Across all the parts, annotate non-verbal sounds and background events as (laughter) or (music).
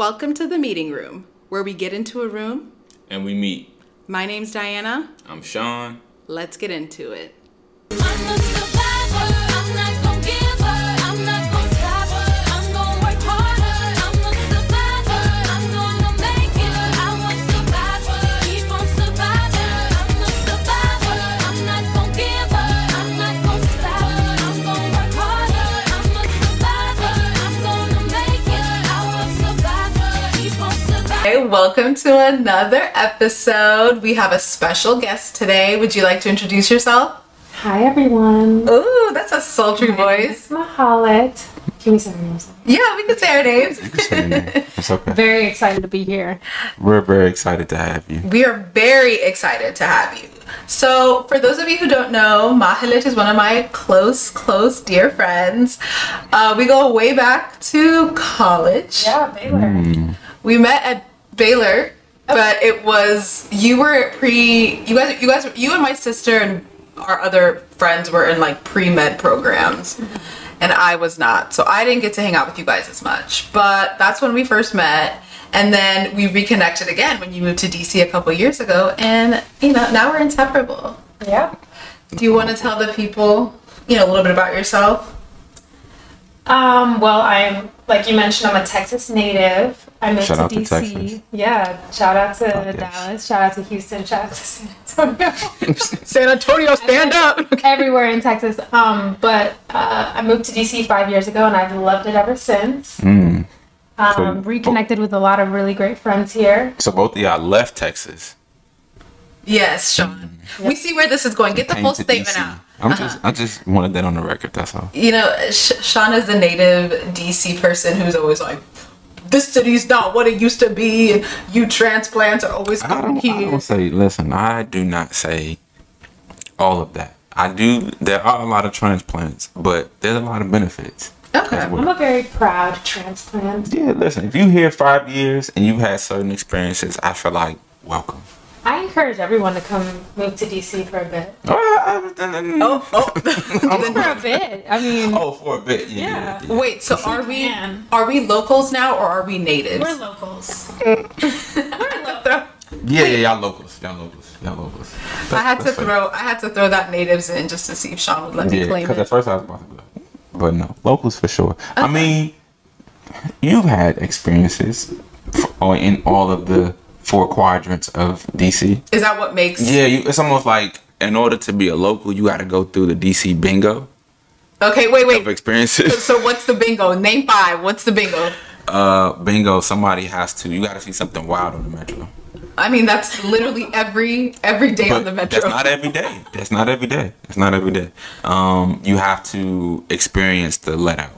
Welcome to the meeting room, where we get into a room. and we meet. My name's Diana. I'm Sean. Let's get into it. Welcome to another episode. We have a special guest today. Would you like to introduce yourself? Hi everyone. Ooh, that's a sultry voice. Mahalet. Can we say our names? Yeah, we can say our names. It's (laughs) okay. Very excited to be here. We're very excited to have you. We are very excited to have you. So, for those of you who don't know, Mahalet is one of my close, close, dear friends. Uh, we go way back to college. Yeah, Baylor. We met at Baylor, but it was you were pre. You guys, you guys, you and my sister and our other friends were in like pre med programs, mm-hmm. and I was not. So I didn't get to hang out with you guys as much. But that's when we first met. And then we reconnected again when you moved to DC a couple years ago, and you know now we're inseparable. Yeah. Do you want to tell the people, you know, a little bit about yourself? Um, well, I'm like you mentioned, I'm a Texas native. I moved Shout to out to DC. Texas. Yeah. Shout out to yes. Dallas. Shout out to Houston. Shout out to San Antonio. (laughs) San Antonio, (laughs) stand up. (laughs) Everywhere in Texas. Um, but uh, I moved to DC five years ago, and I've loved it ever since. Mm. Um, So- reconnected with a lot of really great friends here. So both of y'all left Texas. Yes, Sean. We see where this is going. Get the full statement DC. out. I'm just, I just wanted that on the record. That's all. you know, Sh- Sean is the native DC person who's always like, this city's not what it used to be, and you transplants are always I coming don't, I here. don't say. Listen, I do not say all of that. I do. There are a lot of transplants, but there's a lot of benefits. Okay. well. I'm a very proud transplant. Yeah, listen. If you here five years and you've had certain experiences, I feel like welcome. I encourage everyone to come move to DC for a bit. Oh, I- I- Oh, oh. (laughs) (laughs) For a bit. I mean, oh, for a bit. Yeah. Yeah. yeah. Wait, so are we can. are we locals now or are we natives? we're locals. we're locals. (laughs) Yeah, yeah, y'all locals, y'all locals, y'all locals. I had to That's fair. throw I had to throw that natives in just to see if Sean would let me Yeah, claim because at first I was about to go, but no, locals for sure. I uh-huh. mean, you've had experiences f- in all of the four quadrants of DC. Is that what makes Yeah, you, it's almost like in order to be a local, you got to go through the DC bingo Okay, wait, of wait. experiences. So what's the bingo? Name five. What's the bingo? uh, bingo, somebody has to. You got to see something wild on the metro. I mean, that's literally every every day on the metro. That's not every day. That's not every day. That's not every day. Um, you have to experience the let out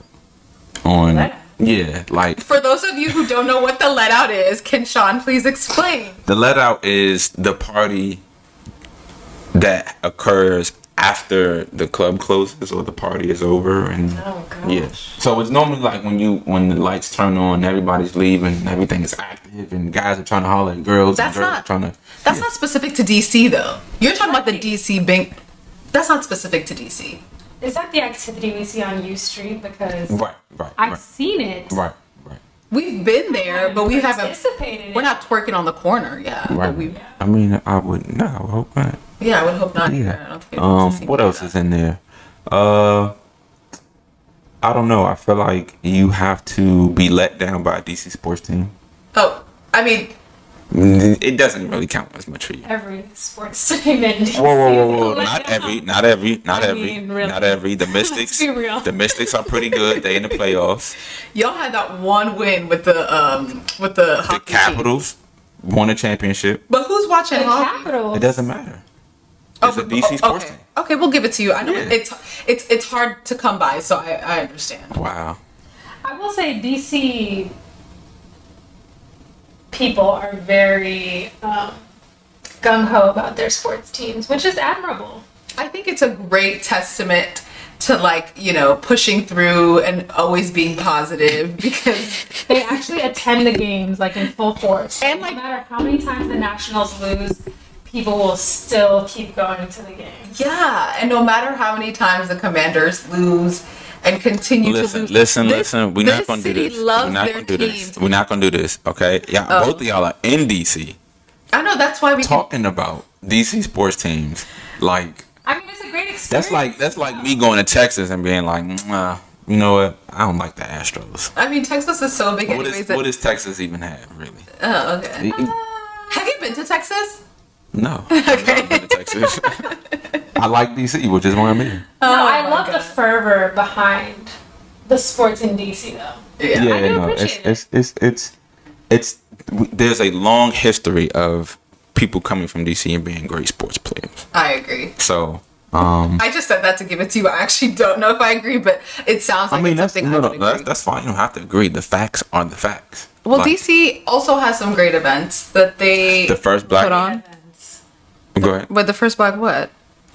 on. Let out? Yeah, like For those of you who don't know what the let out is, can Sean please explain? the let out is the party that occurs after the club closes or the party is over and Oh, gosh. yeah so it's normally like when you when the lights turn on everybody's leaving and everything is active and guys are trying to holler at girls That's and girls not- are trying to That's yeah. not specific to DC though. You're talking about the DC bank. That's not specific to DC. Is that the activity we see on U Street? Because right right I've right seen it. right right We've been there, but we haven't. participated. We're not twerking on the corner, yeah. right we, i mean i would no i hope not yeah, I would hope not. Yeah. Um, what else like is in there? Uh, I don't know. I feel like you have to be let down by a DC sports team. Oh, I mean, It doesn't really count as much for you. every sports team in DC. Whoa, whoa, whoa, is whoa! let Not every, (laughs) not every, not I every, mean, really. not every. The Mystics, be real. the Mystics are pretty good. They in the playoffs. y'all had that one win with the um with the The hockey team. Capitals won a championship. But who's watching The hockey? Capitals. It doesn't matter. It's a but- DC sports okay. team. Okay, we'll give it to you. I know Yeah. it's it's it's hard to come by, so I I understand. Wow. I will say DC people are very um, gung ho about their sports teams, which is admirable. I think it's a great testament to like you know pushing through and always being positive (laughs) because They actually attend the games like in full force. And, no like- matter how many times the Nationals lose, people will still keep going to the game. yeah, and no matter how many times the Commanders lose, and continue to Listen, lose. listen, This- listen. We're not gonna do this. We're not gonna do this. We're not gonna do this. Okay? Yeah, Oh. both of y'all are in DC I know that's why we can, talking about DC sports teams. Like I mean, it's a great experience. that's like that's like me going to Texas and being like, "Nah, you know what? I don't like the Astros. I mean, Texas is so big, What anyways. is that- what does Texas even have really? oh, okay. Have you been to Texas? No. (laughs) okay. to Texas. (laughs) I like DC, which is why I'm here. No, Oh I my love the fervor behind the sports in DC, though. Yeah. yeah, I do no, it's, appreciate it's it's it's it's there's a long history of people coming from DC and being great sports players. I agree. So, um, I just said that to give it to you. I actually don't know if I agree, but it sounds like I mean it's that's something no, I no, would that's, that's fine. You don't have to agree. The facts are the facts. Well, Like, DC also has some great events that they The first black. put on. Go ahead. But the first black what?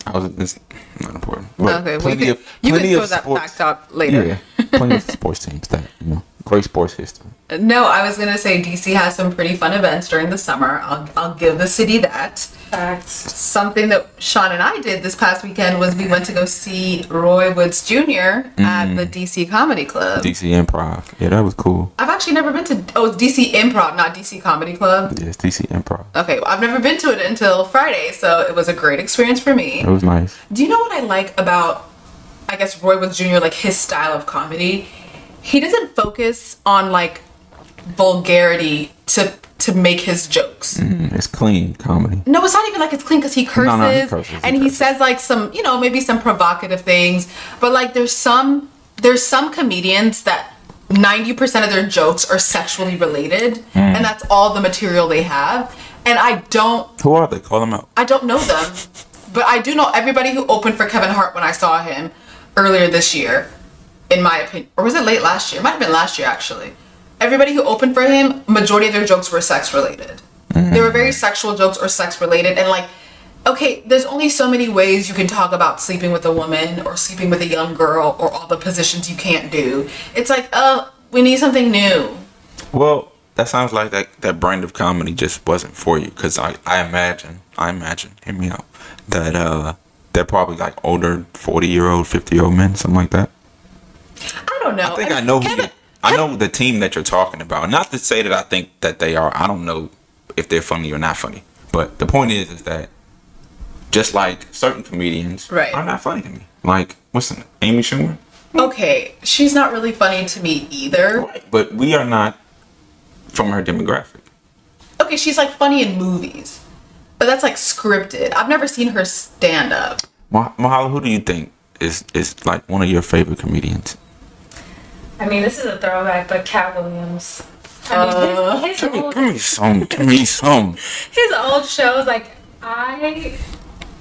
I was. It's not important. But okay, well, you plenty can, of you can plenty throw of that sports. fact out later. Yeah, plenty of sports teams that you know, (laughs) great sports history. No, I was gonna say DC has some pretty fun events during the summer. I'll I'll give the city that. Facts. Something that Sean and I did this past weekend was we went to go see Roy Woods Jr. at the mm. DC Comedy Club. DC Improv. Yeah, that was cool. I've actually never been to oh it's DC Improv, not DC Comedy Club. Yes, DC Improv. Okay, well, I've never been to it until Friday, so it was a great experience for me. It was nice. Do you know what I like about, I guess, Roy Woods Jr., like his style of comedy? He doesn't focus on like vulgarity to to make his jokes. Mm, it's clean comedy. No, it's not even like it's clean because he curses, No, no, he curses, and he curses. says like some, you know, maybe some provocative things. But like, there's some there's some comedians that 90% of their jokes are sexually related, Hmm. and that's all the material they have. And I don't Who are they? Call them out. I don't know them, but I do know everybody who opened for Kevin Hart when I saw him earlier this year, in my opinion. Or was it late last year? It might have been last year, actually. Everybody who opened for him, majority of their jokes were sex related. They were very sexual jokes or sex related. And, like, okay, there's only so many ways you can talk about sleeping with a woman or sleeping with a young girl or all the positions you can't do. It's like, oh, we need something new. Well, that sounds like that, that brand of comedy just wasn't for you. Because I, I imagine, I imagine, hear me out, that uh, they're probably like older 40 year old, 50 year old men, something like that. I don't know. I think I know who Kevin- you, I know the team that you're talking about. Not to say that I think that they are. I don't know if they're funny or not funny. But the point is, is that just like certain comedians Right. are not funny to me. Like, what's the name? Amy Schumer? Okay, she's not really funny to me either. But we are not from her demographic. Okay, she's like funny in movies, but that's like scripted. I've never seen her stand up. Mah- Mahala, who do you think is is like one of your favorite comedians? I mean, this is a throwback, but Katt Williams. I Uh, mean, his, Give his, me, old, give me some. Give me some. (laughs) his old shows, like I,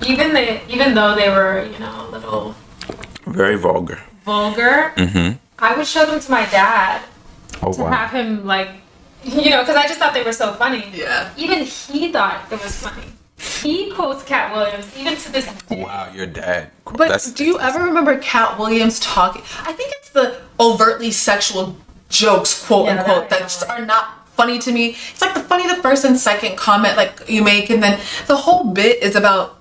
even the even though they were you know a little Very vulgar. vulgar, Mm-hmm. I would show them to my dad Oh to wow. have him like, you know, because I just thought they were so funny. Yeah. Even he thought it was funny. He quotes Katt Williams even to this day. Wow, your dad. But do you ever remember Katt Williams talking? I think it's the overtly sexual jokes, quote Yeah, unquote, that- that just are not funny to me. It's like the funny the first and second comment like you make, and then the whole bit is about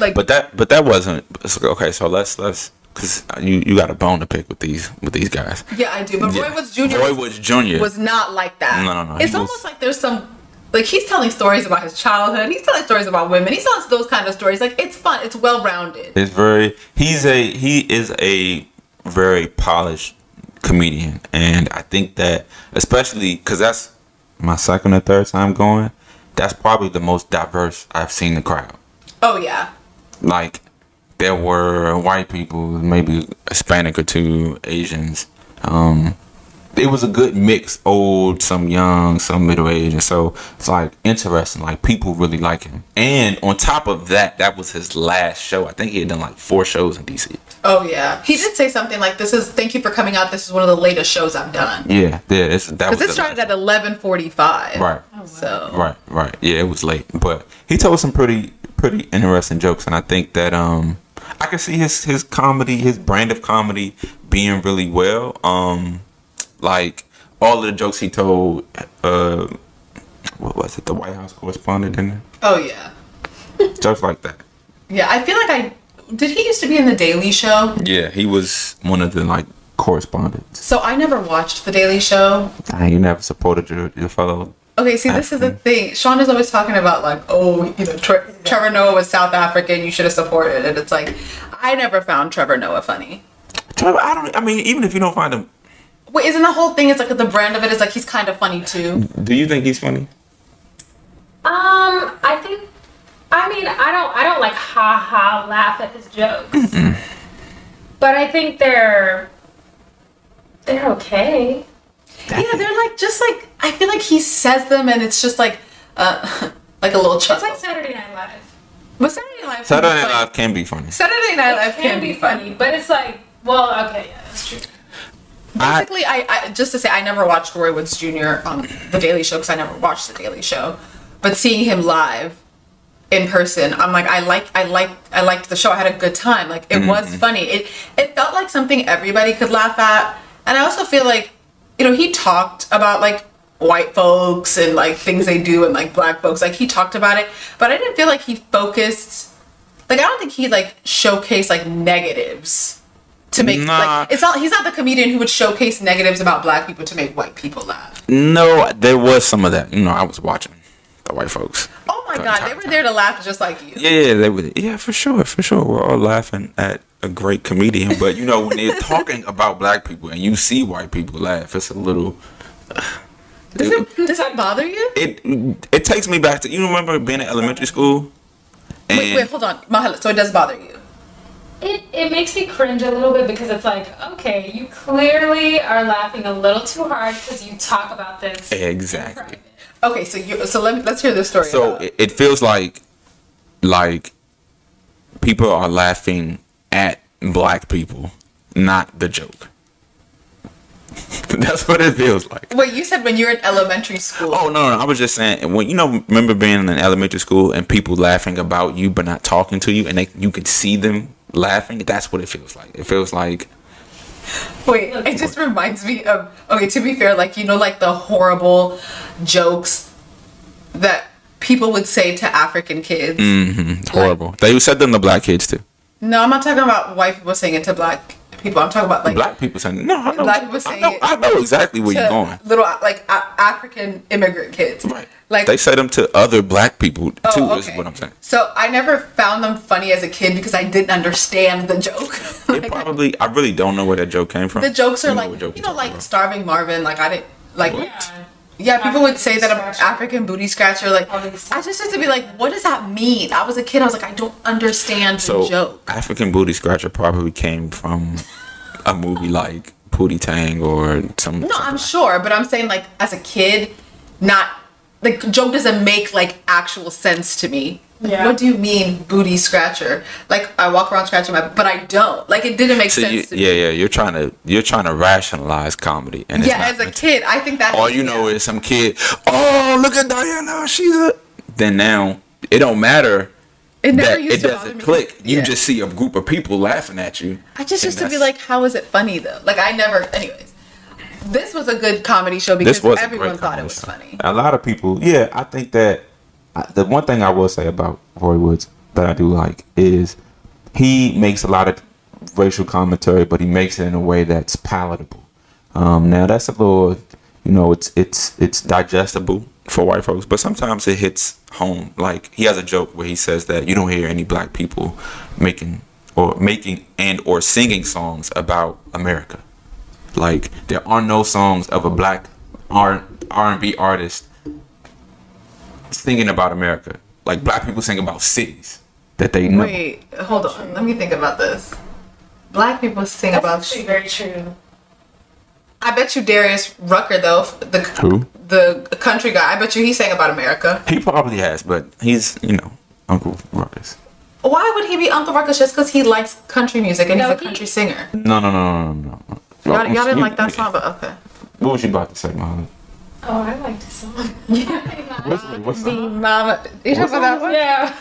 like But that, but that wasn't okay. So let's let's because you you got a bone to pick with these with these guys. yeah, I do. But Roy Yeah. Woods Jr. Roy was- Woods Jr. was not like that. No, no, no, he It's was- almost like there's some like he's telling stories about his childhood. He's telling stories about women. He's telling those kind of stories. Like it's fun. It's well rounded. It's very. He's a he is a very polished comedian, and I think that especially because that's my second or third time going. That's probably the most diverse I've seen the crowd. Oh yeah. Like there were white people, maybe Hispanic or two, Asians. Um, it was a good mix, old, some young, some middle aged, and so it's like interesting. Like people really like him, and on top of that, that was his last show. I think he had done like four shows in DC. Oh yeah. He did say something like, "This is thank you for coming out. This is one of the latest shows I've done." Yeah, yeah, it's, that was Because it started last- at eleven forty five. right, So right, right. Yeah, it was late, but he told some pretty, pretty interesting jokes, and I think that um, I can see his his comedy, his brand of comedy being really well. Um, like all of the jokes he told, uh, what was it? The White House correspondent in there, Oh yeah. (laughs) jokes like that. Yeah. I feel like I did. He used to be in the Daily Show. Yeah, he was one of the like correspondents. So I never watched The Daily Show. Dang, you never supported your, your fellow. Okay, see, this is the thing. Sean is always talking about like, oh, you know, Tre- Trevor Noah was South African. You should have supported it. It's like, I never found Trevor Noah funny. Trevor, I don't. I mean, even if you don't find him, Wait, isn't the whole thing? It's like the brand of it is like he's kind of funny too. do you think he's funny? Um, I think. I mean, I don't. I don't like ha ha laugh at his jokes. But I think they're. They're okay. Yeah, they're like just like I feel like he says them and it's just like, uh, (laughs) like a little chuckle. It's like Saturday Night Live. But Saturday Night Live. Saturday can be Night funny. Live can be funny. Saturday Night Live It can be funny, but it's like, well, okay, yeah, that's true. I, Basically, I, I just to say I never watched Roy Woods Jr. on The Daily Show because I never watched The Daily Show, but seeing him live in person, I'm like I like I like I liked the show. I had a good time. Like it was mm-hmm. funny. It it felt like something everybody could laugh at, and I also feel like you know he talked about like white folks and like things they do and like black folks. Like he talked about it, but I didn't feel like he focused. Like I don't think he like showcased like negatives to make Nah. like it's not he's not the comedian who would showcase negatives about black people to make white people laugh. no, there was some of that. You know, I was watching the white folks. Oh my god, they were to there to laugh just like you. Yeah, yeah, they would. Yeah, for sure, for sure. We're all laughing at a great comedian, but you know when they're talking (laughs) about black people and you see white people laugh, it's a little. (sighs) Does it does that bother you? It it takes me back to you remember being in elementary school. And Wait, wait, hold on, Mahala. So it does bother you? It, it makes me cringe a little bit because it's like, okay, you clearly are laughing a little too hard because you talk about this. Exactly. Okay, so you so let me, let's hear this story. So it, it feels like like people are laughing at black people, not the joke. (laughs) That's what it feels like. wait, you said when you were in elementary school. Oh no, no, I was just saying when you know remember being in elementary school and people laughing about you but not talking to you and they you could see them laughing. That's what it feels like. It feels like Wait, it just reminds me of okay. To be fair, like you know, like the horrible jokes that people would say to African kids. Mm-hmm. horrible. They said them to black kids too. No, I'm not talking about white people saying it to black people. I'm talking about like Black people saying no. I know. Black people I know, I know exactly where you're going. little like a- African immigrant kids. Right. Like they say them to other black people oh, too. Oh, Is what I'm saying. So I never found them funny as a kid because I didn't understand the joke. (laughs) It probably. I really don't know where that joke came from. the jokes are You like what joke you know like starving Marvin. Like I didn't like. Yeah. Yeah, people would say that African I'm booty African booty scratcher. Like All these- I just used to be like, what does that mean? I was a kid. I was like, I don't understand the So joke. African booty scratcher probably came from a movie like Pootie Tang or some. No, I'm sure, but I'm saying like as a kid, not like joke doesn't make like actual sense to me. Yeah. What do you mean booty scratcher? Like I walk around scratching my, but I don't. Like it didn't make So sense you, to yeah, me. yeah, you're trying to you're trying to rationalize comedy, and it's Yeah, not as a kid, I think that. all you know is some kid. Oh, look at Diana, she's a. Then now it don't matter it never that used it to bother doesn't me. click. You Yeah. just see a group of people laughing at you. I just used to be like, how is it funny though? Like I never. Anyways, this was a good comedy show because everyone thought it was show. funny. A lot of people, yeah, I think that I- the one thing I will say about Roy Woods that I do like is he makes a lot of racial commentary, but he makes it in a way that's palatable. Um, now that's a little, you know, it's it's it's digestible for white folks, but sometimes it hits home. Like he has a joke where he says that you don't hear any black people making or making and or singing songs about America. Like there are no songs of a black R R and B artist singing about America. Like black people sing about cities that they know. Wait, hold on. Let me think about this. Black people sing That's about. actually very true. I bet you Darius Rucker though, the Who? the country guy. I bet you he sang about America. He probably has, but he's you know Uncle Ruckus. Why would he be Uncle Ruckus just because he likes country music and No, he's a he- country singer? No, no, no, no, no, no. Y'all, y'all didn't You- like that song, but okay. What was you about to say, Molly? Oh, I liked his song. (laughs) What's, what's Me mama, you talking about that one? yeah.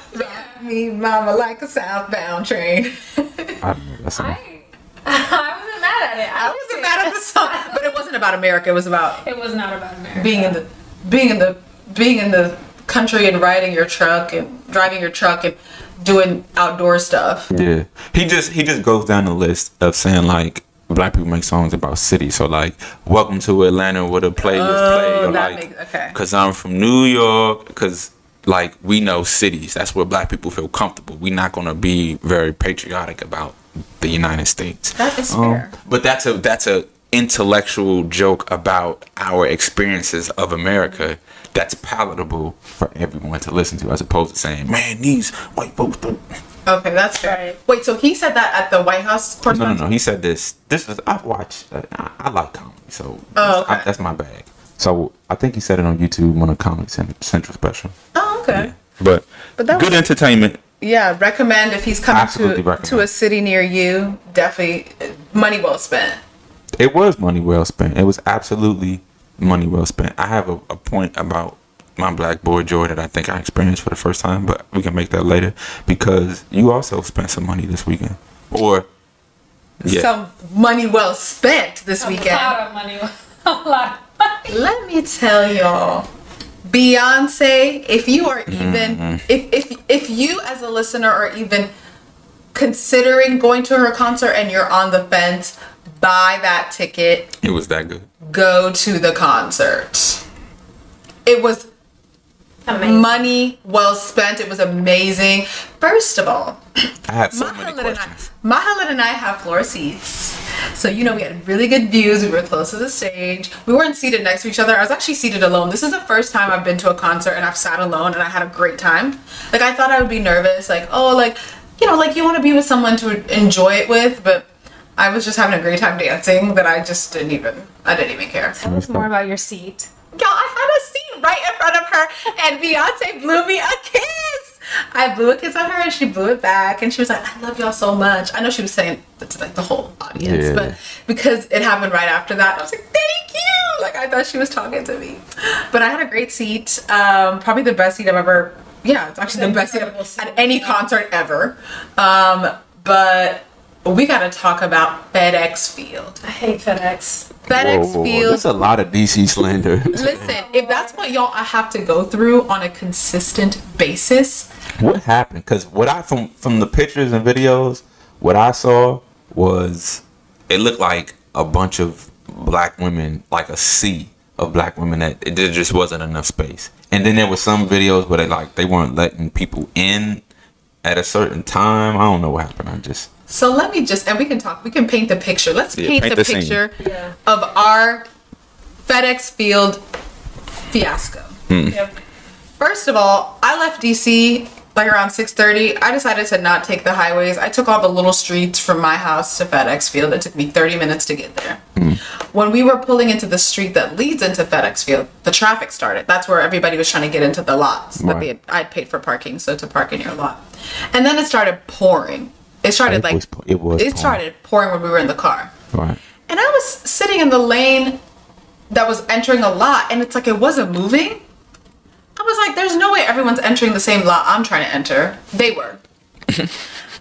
Me mama like a southbound train. I don't know that song. I, I wasn't mad at it. I wasn't mad at the song, but it wasn't about America. It was about It was not about America. being in the being in the being in the country and riding your truck and driving your truck and doing outdoor stuff. Yeah, he just he just goes down the list of saying like black people make songs about cities. So like, welcome to Atlanta, where the players play. Oh, Or like, okay. Cause I'm from New York. Cause like we know cities. That's where black people feel comfortable. We're not gonna be very patriotic about the United States. That is Um, fair. but that's a that's a intellectual joke about our experiences of America that's palatable for everyone to listen to, as opposed to saying, "Man, these white folks." Don't... Okay, that's fair. Right. Wait, so he said that at the White House No, no, no. He said this. This is I've watched. Uh, I, I like comedy, so Oh, okay. I, that's my bag. So I think he said it on YouTube on a Comedy Central special. Oh, okay. But, But that good was- entertainment. Yeah, recommend if he's coming to recommend. to a city near you. Definitely uh, money well spent. It was money well spent. It was absolutely money well spent. I have a, a point about my black boy joy that I think I experienced for the first time, but we can make that later because you also spent some money this weekend. Or yeah, Some money well spent this A weekend. lot of money. (laughs) A lot of money. Let me tell y'all, Beyonce, if you are even mm-hmm. if if if you as a listener are even considering going to her concert and you're on the fence, buy that ticket, it was that good. go to the concert. It was Amazing. money well spent. It was amazing. First of all, I had so many Mahalet and I, questions. Mahalet and I have floor seats. So, you know, we had really good views. We were close to the stage. We weren't seated next to each other. I was actually seated alone. This is the first time I've been to a concert and I've sat alone and I had a great time. Like, I thought I would be nervous. Like, oh, like, you know, like you want to be with someone to enjoy it with, but I was just having a great time dancing that I just didn't even, I didn't even care. Tell us more about your seat. Y'all, I had a seat right in front of her, and Beyonce blew me a kiss. I blew a kiss at her, and she blew it back, and she was like, "I love y'all so much." I know she was saying that to like the whole audience, Yeah. but because it happened right after that, I was like, "Thank you!" Like I thought she was talking to me. But I had a great seat, um, probably the best seat I've ever. Yeah, it's actually the best seat I've, seat, at any concert ever. Um, but we got to talk about FedEx Field. I hate FedEx. FedEx Whoa, whoa, whoa. Field There's a lot of DC slander. Listen, if that's what y'all have to go through on a consistent basis, what happened? Because what I from from the pictures and videos, what I saw was it looked like a bunch of black women, like a sea of black women that it there just wasn't enough space. And then there was some videos where they like they weren't letting people in at a certain time. I don't know what happened. I just so let me just and we can talk. We can paint the picture. Let's Yeah, paint, paint the, the picture Yeah. of our FedEx Field fiasco. Hmm. Yep. First of all, I left DC like around 6:30. I decided to not take the highways. I took all the little streets from my house to FedEx Field. It took me 30 minutes to get there. Hmm. When we were pulling into the street that leads into FedEx Field, the traffic started. That's where everybody was trying to get into the lots that Right. they had, I'd paid for parking, so to park in your lot. And then it started pouring. It started It like was- it was pouring. started pouring when we were in the car. right. And I was sitting in the lane that was entering a lot, and it's like it wasn't moving. I was like, there's no way everyone's entering the same lot I'm trying to enter. They were. (laughs)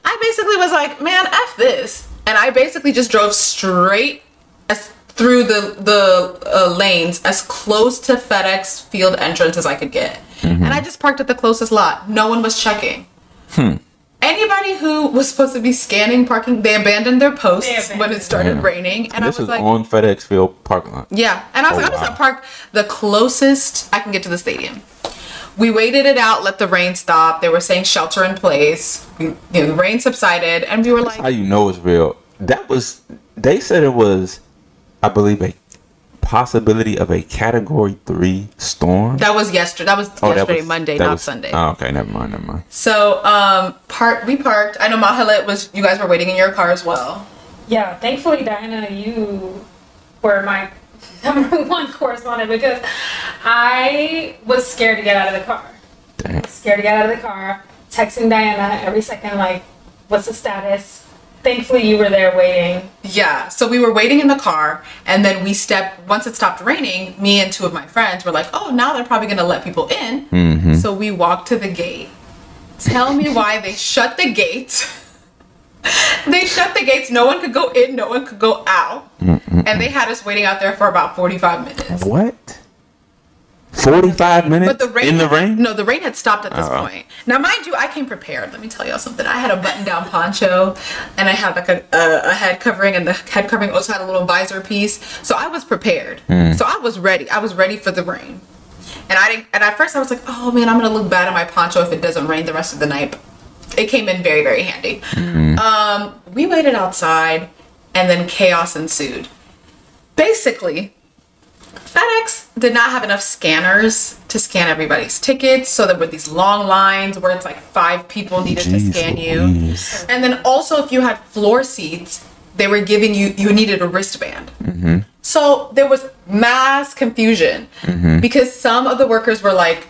I basically was like, man, F this. And I basically just drove straight as through the the uh, lanes as close to FedEx field entrance as I could get. And I just parked at the closest lot. No one was checking. Anybody who was supposed to be scanning parking, they abandoned their posts They when it started Yeah. raining. And this I was is like, on FedEx Field parking lot. yeah, and I was Oh, like, I'm just gonna park the closest I can get to the stadium. We waited it out, let the rain stop. They were saying shelter in place. We, you know, the rain subsided, and we were How like, "How you know it's real? That was they said it was, I believe a possibility of a Category Three storm. that was yesterday. That was Oh, that yesterday, was- Monday, not was- Sunday. Oh, okay, never mind, never mind. so, um, park. We parked. I know Mahalet was. You guys were waiting in your car as well. Yeah, thankfully, Diana, you were my (laughs) number one correspondent because I was scared to get out of the car. Damn. Scared to get out of the car, texting Diana every second, like, what's the status? Thankfully, you were there waiting. Yeah, so we were waiting in the car, and then we stepped. Once it stopped raining, me and two of my friends were like, "Oh, now they're probably gonna let people in." Mm-hmm. So we walked to the gate. Tell me why they shut the gates. (laughs) they shut the gates. No one could go in. No one could go out. And they had us waiting out there for about forty-five minutes. What? 45 minutes But the rain in the rain? No, the rain had stopped at this Uh-oh. point. Now, mind you, I came prepared. Let me tell y'all something. I had a button-down poncho, and I had like a, a, a head covering, and the head covering also had a little visor piece. So I was prepared. So I was ready. I was ready for the rain. And I didn't. And at first, I was like, "Oh man, I'm gonna look bad in my poncho if it doesn't rain the rest of the night." It came in very, very handy. Um, we waited outside, and then chaos ensued. Basically, FedEx did not have enough scanners to scan everybody's tickets, so there were these long lines where it's like five people needed to scan you. Louise. And then also, if you had floor seats, they were giving you you needed a wristband. Mm-hmm. So there was mass confusion mm-hmm. because some of the workers were like,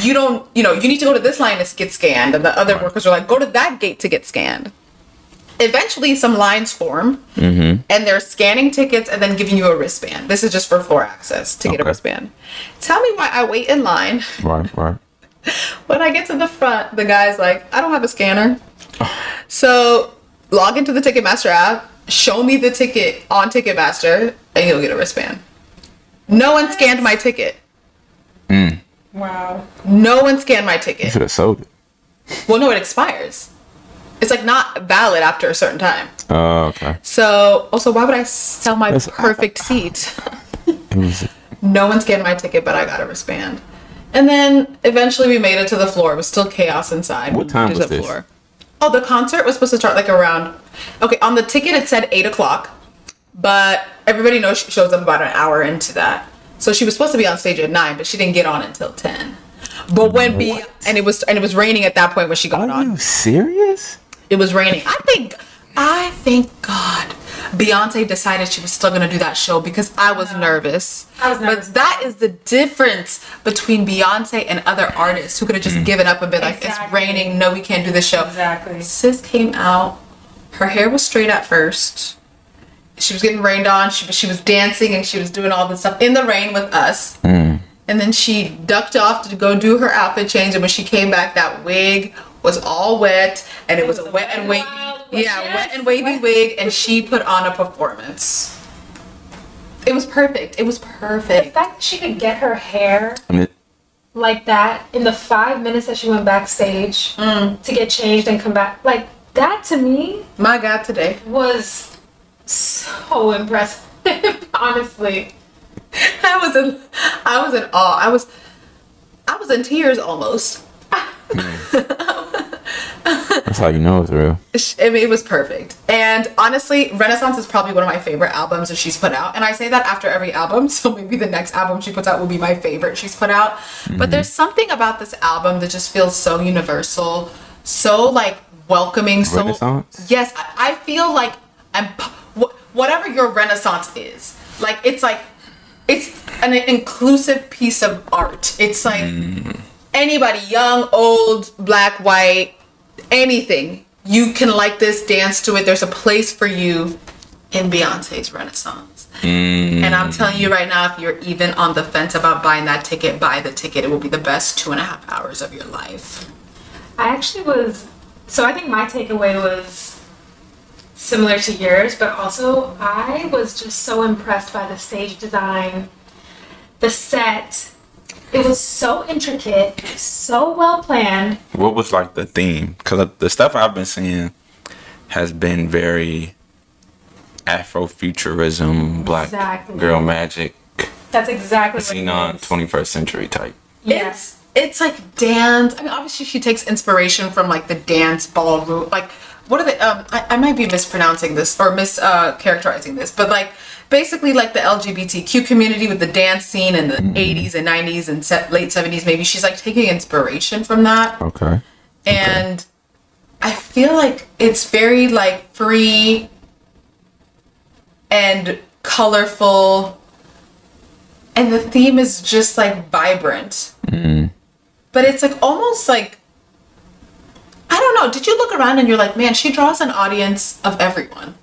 "You don't, you know, you need to go to this line to get scanned," and the other workers were like, "Go to that gate to get scanned." Eventually, some lines form, mm-hmm. and they're scanning tickets and then giving you a wristband. This is just for floor access to get a wristband. Tell me why I wait in line. Right, right. (laughs) When I get to the front, the guy's like, I don't have a scanner. (sighs) So log into the Ticketmaster app, show me the ticket on Ticketmaster, and you'll get a wristband. No one scanned my ticket. Mm. Wow. No one scanned my ticket You ticket. should have sold it. Well, no, it expires. It's like not valid after a certain time. Oh, okay. So, also, why would I sell my I- perfect seat? (laughs) Was (laughs) No one scanned my ticket, but I got a wristband. And then eventually we made it to the floor. It was still chaos inside. What time was this? Oh, the concert was supposed to start like around. Okay, on the ticket it said eight o'clock, but everybody knows she shows up about an hour into that. So she was supposed to be on stage at nine, but she didn't get on until ten. But when be What? and it was and it was raining at that point when she got Are on. Are you serious? It was raining. I think, I thank God, Beyonce decided she was still gonna do that show because I was nervous. I was nervous. But that is the difference between Beyonce and other artists who could have just mm. given up a bit, like it's raining. No, we can't do the show. Exactly. Sis came out. Her hair was straight at first. She was getting rained on. She she was dancing and she was doing all this stuff in the rain with us. Mm. And then she ducked off to go do her outfit change. And when she came back, that wig was all wet, and it was a wet and wavy, yeah, yes, wet and wavy wet. wig. And she put on a performance. It was perfect. It was perfect. The fact that she could get her hair like that in the five minutes that she went backstage Mm. to get changed and come back, like that to me My God, today. was so impressive. (laughs) Honestly, I was in, I was in awe. I was, I was in tears almost. (laughs) that's how you know it's real. I mean, it was perfect. And honestly, Renaissance is probably one of my favorite albums that she's put out. And I say that after every album, (laughs) so maybe the next album she puts out will be my favorite she's put out. But mm-hmm. there's something about this album that just feels so universal, so like welcoming, so Renaissance? Yes, I, I feel like I'm whatever your Renaissance is. Like it's like it's an inclusive piece of art. It's like mm. anybody, young, old, black, white, anything. You can like this, dance to it. There's a place for you in Beyonce's Renaissance. Mm. And I'm telling you right now, if you're even on the fence about buying that ticket, buy the ticket. It will be the best two and a half hours of your life. I actually was. So I think my takeaway was similar to yours, but also I was just so impressed by the stage design, the set. It was so intricate, so well planned. What was like the theme? Because the stuff I've been seeing has been very Afrofuturism, Black Exactly. Girl Magic, That's exactly what seen it on is. 21st Century type. Yes. It's it's like dance. I mean, obviously she takes inspiration from like the dance ballroom. Like, what are they? Um, I, I might be mispronouncing this or mischaracterizing uh, this, but like basically like the LGBTQ community with the dance scene in the mm-hmm. 80s and 90s and se- late 70s. Maybe she's like taking inspiration from that. Okay. and I feel like it's very like free and colorful, and the theme is just like vibrant. Mm-hmm. But it's like almost like I don't know. Did you look around and you're like, man, she draws an audience of everyone.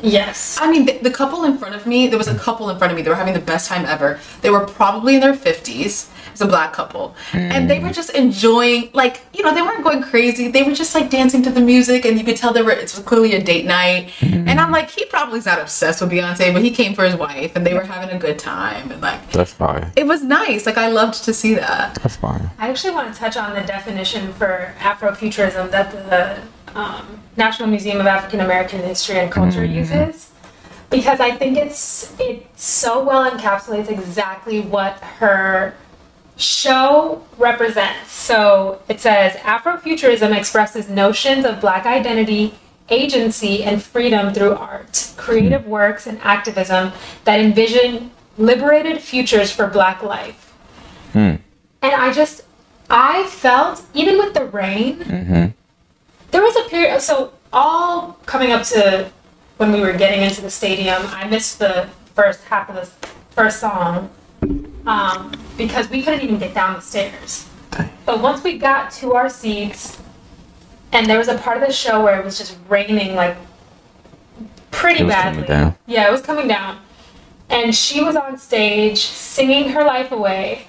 Yes. I mean, the, the couple in front of me, there was a couple in front of me. They were having the best time ever. They were probably in their 50s. It's a black couple. And they were just enjoying, like, you know, they weren't going crazy. They were just like dancing to the music, and you could tell they were, it was clearly a date night. Mm-hmm. And I'm like, he probably's not obsessed with Beyonce, but he came for his wife, and they were having a good time. And like, That's fine. it was nice. Like, I loved to see that. That's fine. I actually want to touch on the definition for Afrofuturism that the um, National Museum of African American History and Culture mm-hmm. uses, because I think it's it so well encapsulates exactly what her show represents. So it says Afrofuturism expresses notions of Black identity. Agency and freedom through art, creative mm-hmm. works, and activism that envision liberated futures for Black life. Hmm. And I just, I felt, even with the rain, mm-hmm. There was a period. So, all coming up to when we were getting into the stadium, I missed the first half of the first song um, because we couldn't even get down the stairs. But once we got to our seats, and there was a part of the show where it was just raining like pretty It was coming badly. down. Yeah, it was coming down. And she was on stage singing her life away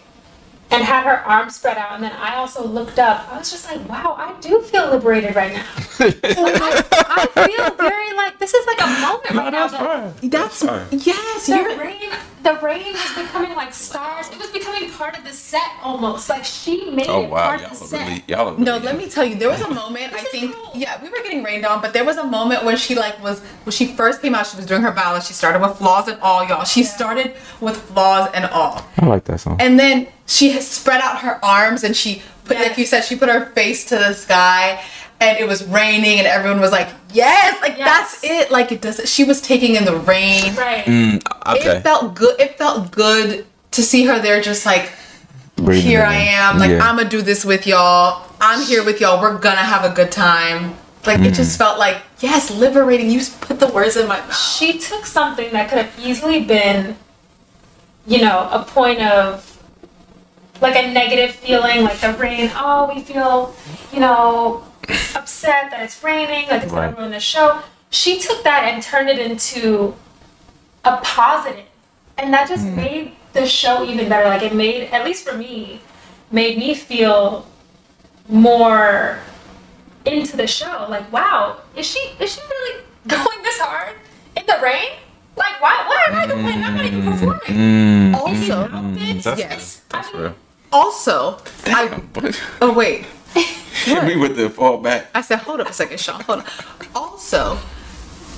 and had her arms spread out. And then I also looked up. I was just like, wow, I do feel liberated right now. (laughs) like, I feel very like this is like a moment right now. that That's, fine. yes, the you're, rain, the rain was becoming like stars. It was becoming part of the set almost. Like she made Oh it wow, part y'all of the are set. really, y'all are No, really- let me tell you, there was a (laughs) moment I think yeah, we were getting rained on, but there was a moment when she like was when she first came out, she was doing her ballad, she started with flaws and all, y'all. She started with flaws and all. I like that song. And then she has spread out her arms and she put like you said, she put her face to the sky and it was raining and everyone was like, Yes, like Yes. that's it. Like it doesn't she was taking in the rain. Right. Mm, okay. It felt good it felt good to see her there just like Breathing here I am. Like Yeah. I'm gonna do this with y'all. I'm here with y'all. We're gonna have a good time. Like it just felt like yes, liberating. You put the words in my mouth. she took something that could have easily been, you know, a point of like a negative feeling, like the rain. Oh, we feel, you know, upset that it's raining, like it's Right. gonna ruin the show. She took that and turned it into a positive, and that just mm. made the show even better. Like it made, at least for me, made me feel more into the show. Like, wow, is she is she really (laughs) going this hard in the rain? Like, why why am I complaining? I'm not even mm. performing. Mm, Also, Outfits. Mm. that's yes. That's I mean- real. Also, I oh wait. Hit me with the fall back. I said, hold up a second, Sean. Hold on. Also,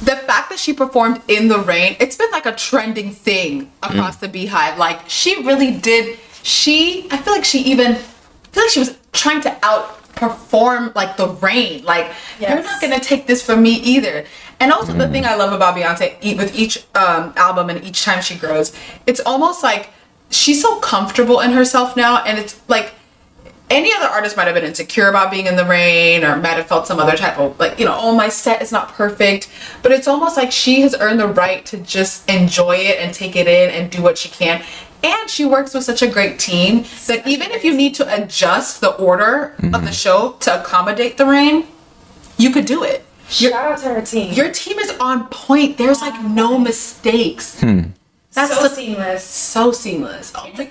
the fact that she performed in the rain, it's been like a trending thing across the BeyHive. Like she really did. She, I feel like she even, I feel like she was trying to outperform like the rain. Like you're not gonna take this from me either. And also the thing I love about Beyonce, with each um, album and each time she grows, it's almost like she's so comfortable in herself now, and it's like any other artist might have been insecure about being in the rain or might have felt some other type of like you know oh my set is not perfect. But it's almost like she has earned the right to just enjoy it and take it in and do what she can. And she works with such a great team that even if you need to adjust the order of the mm-hmm. show to accommodate the rain you could do it. Your, Shout out to her team. your team is on point. There's like no mistakes. Hmm. That's so the- seamless. so seamless. Oh my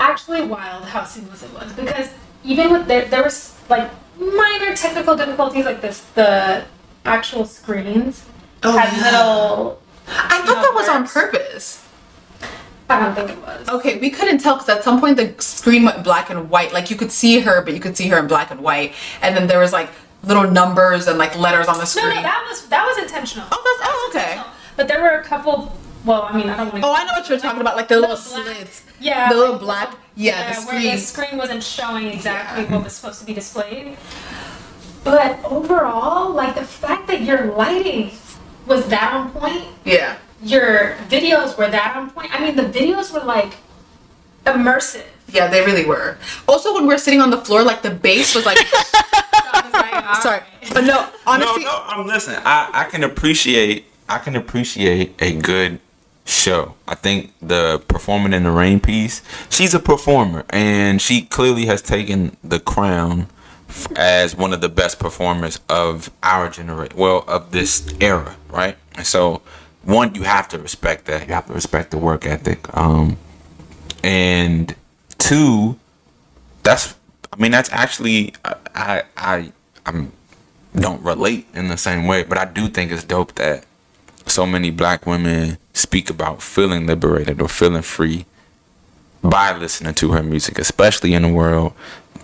Actually, wild how seamless it was. Because even with there there was like minor technical difficulties like this the actual screens Oh, had yeah. little. i thought that was on purpose I don't think it was. Okay, we couldn't tell because at some point the screen went black and white. Like you could see her, but you could see her in black and white. And then there was like little numbers and like letters on the screen. no, no, that was that was intentional. oh, that's oh, okay. But there were a couple. Well, I mean, I don't. Oh, I know what you're talking about, like the little black- slits. Yeah, The little like, black. Yeah, the where the screen wasn't showing exactly what was supposed to be displayed. But overall, like the fact that your lighting was that on point, Yeah. your videos were that on point. I mean, the videos were like immersive. Yeah, they really were. Also, when we were sitting on the floor, like the bass was like. I was like, all sorry, but no, honestly. no, um, no. I'm listening. I, I can appreciate. I can appreciate a good show. I think the performing in the rain piece. She's a performer, and she clearly has taken the crown as one of the best performers of our generation, well, of this era, right? So, one, you have to respect that. You have to respect the work ethic. Um, and two, that's, I mean, that's actually, I, I, I I'm, don't relate in the same way, but I do think it's dope that so many black women speak about feeling liberated or feeling free by listening to her music, especially in a world,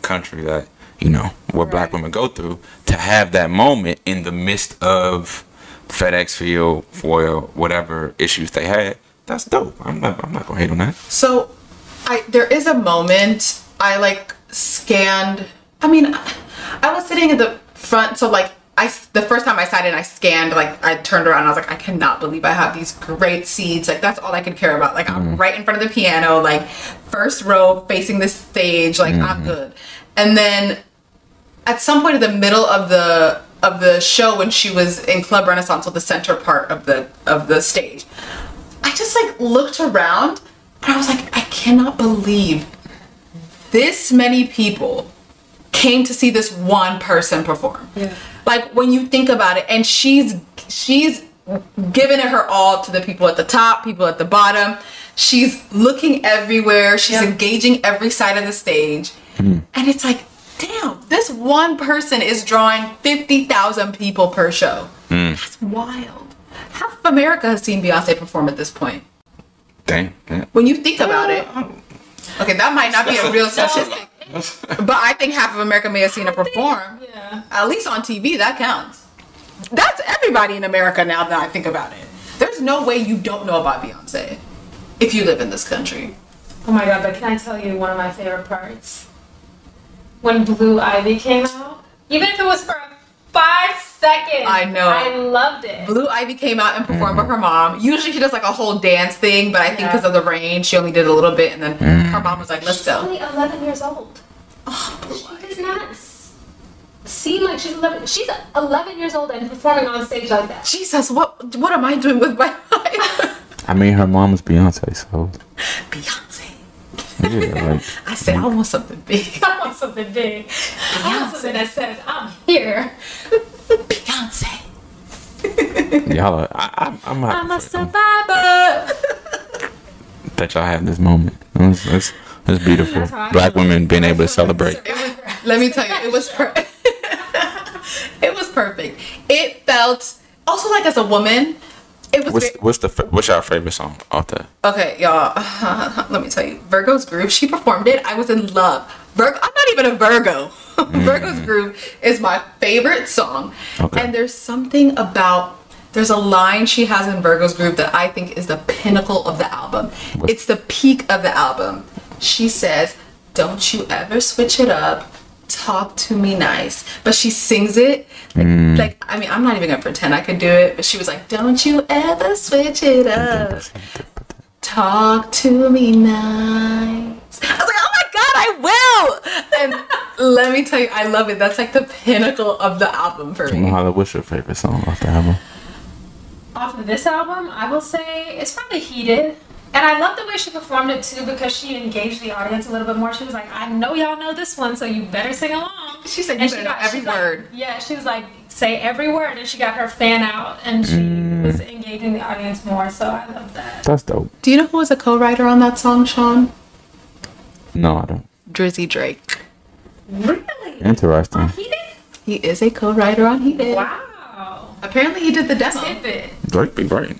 country that you know what black women go through. To have that moment in the midst of FedEx field, foil, whatever issues they had, that's dope. I'm not, I'm not gonna hate on that. So, I there is a moment I like scanned. I mean, I was sitting at the front, so like I the first time I sat in, I scanned like I turned around. And I was like, I cannot believe I have these great seats. Like that's all I could care about. Like I'm mm-hmm. right in front of the piano, like first row, facing the stage. Like I'm mm-hmm. good. And then at some point in the middle of the of the show when she was in Club Renaissance, so the center part of the of the stage, I just like looked around and I was like, I cannot believe this many people came to see this one person perform. Like when you think about it, and she's she's giving it her all to the people at the top, people at the bottom. She's looking everywhere. She's Yeah. engaging every side of the stage, and it's like, damn, this one person is drawing fifty thousand people per show. That's wild. Half of America has seen Beyonce perform at this point. Dang. yeah. When you think about it, okay, that might not be a real statistic, (laughs) but I think half of America may have seen her perform. Yeah. At least on TV, that counts. That's everybody in America now that I think about it. There's no way you don't know about Beyonce if you live in this country. Oh my god, but can I tell you one of my favorite parts? When Blue Ivy came out, even if it was for five seconds. I know. I loved it. Blue Ivy came out and performed with her mom. Usually she does like a whole dance thing, but I think Yeah. because of the rain, she only did a little bit, and then mm. her mom was like, "Let's go. She's go." only 11 years old. Oh, she does not s- seem like she's 11. She's 11 years old and performing on stage like that. Jesus, what what am I doing with my (laughs) life? I mean, her mom was Beyonce, so Beyonce. yeah, like (laughs) I said I want something big. (laughs) I want something big. I want something that says, I'm here. Beyonce. (laughs) y'all. Are, I, I, I'm. I'm a survivor. (laughs) that y'all have this moment. It's, it's, it's beautiful. That's how I Black women being able to celebrate. It was, let me tell you, it was per- (laughs) it was perfect. It felt also like as a woman, it was What's ve- what's the what's your favorite song off that? okay, y'all. let me tell you, Virgo's Groove. She performed it. I was in love. Virgo. I'm not even a Virgo. (laughs) Virgo's Groove is my favorite song, Okay. and there's something about. There's a line she has in Virgo's Groove that I think is the pinnacle of the album. What- It's the peak of the album. She says, "Don't you ever switch it up. Talk to me nice." But she sings it like, like I mean, I'm not even gonna pretend I could do it. But she was like, "Don't you ever switch it up. Talk to me nice." I was like, "Oh god, I will!" And let me tell you, I love it. That's like the pinnacle of the album for me. Mahalet, what's your favorite song off the album? Off of this album, I will say it's probably Heated. And I love the way she performed it too because she engaged the audience a little bit more. She was like, I know y'all know this one, so you better sing along. She said, And "You better know every she's like- word." yeah, she was like, say every word. And she got her fan out and she mm. was engaging the audience more. So I love that. That's dope. Do you know who was a co-writer on that song, Sean? No, I don't. Drizzy Drake. Really? Interesting. Heated? He is a co-writer on Heated. Wow. Apparently, he did the demo. Tidbit. Drake be great.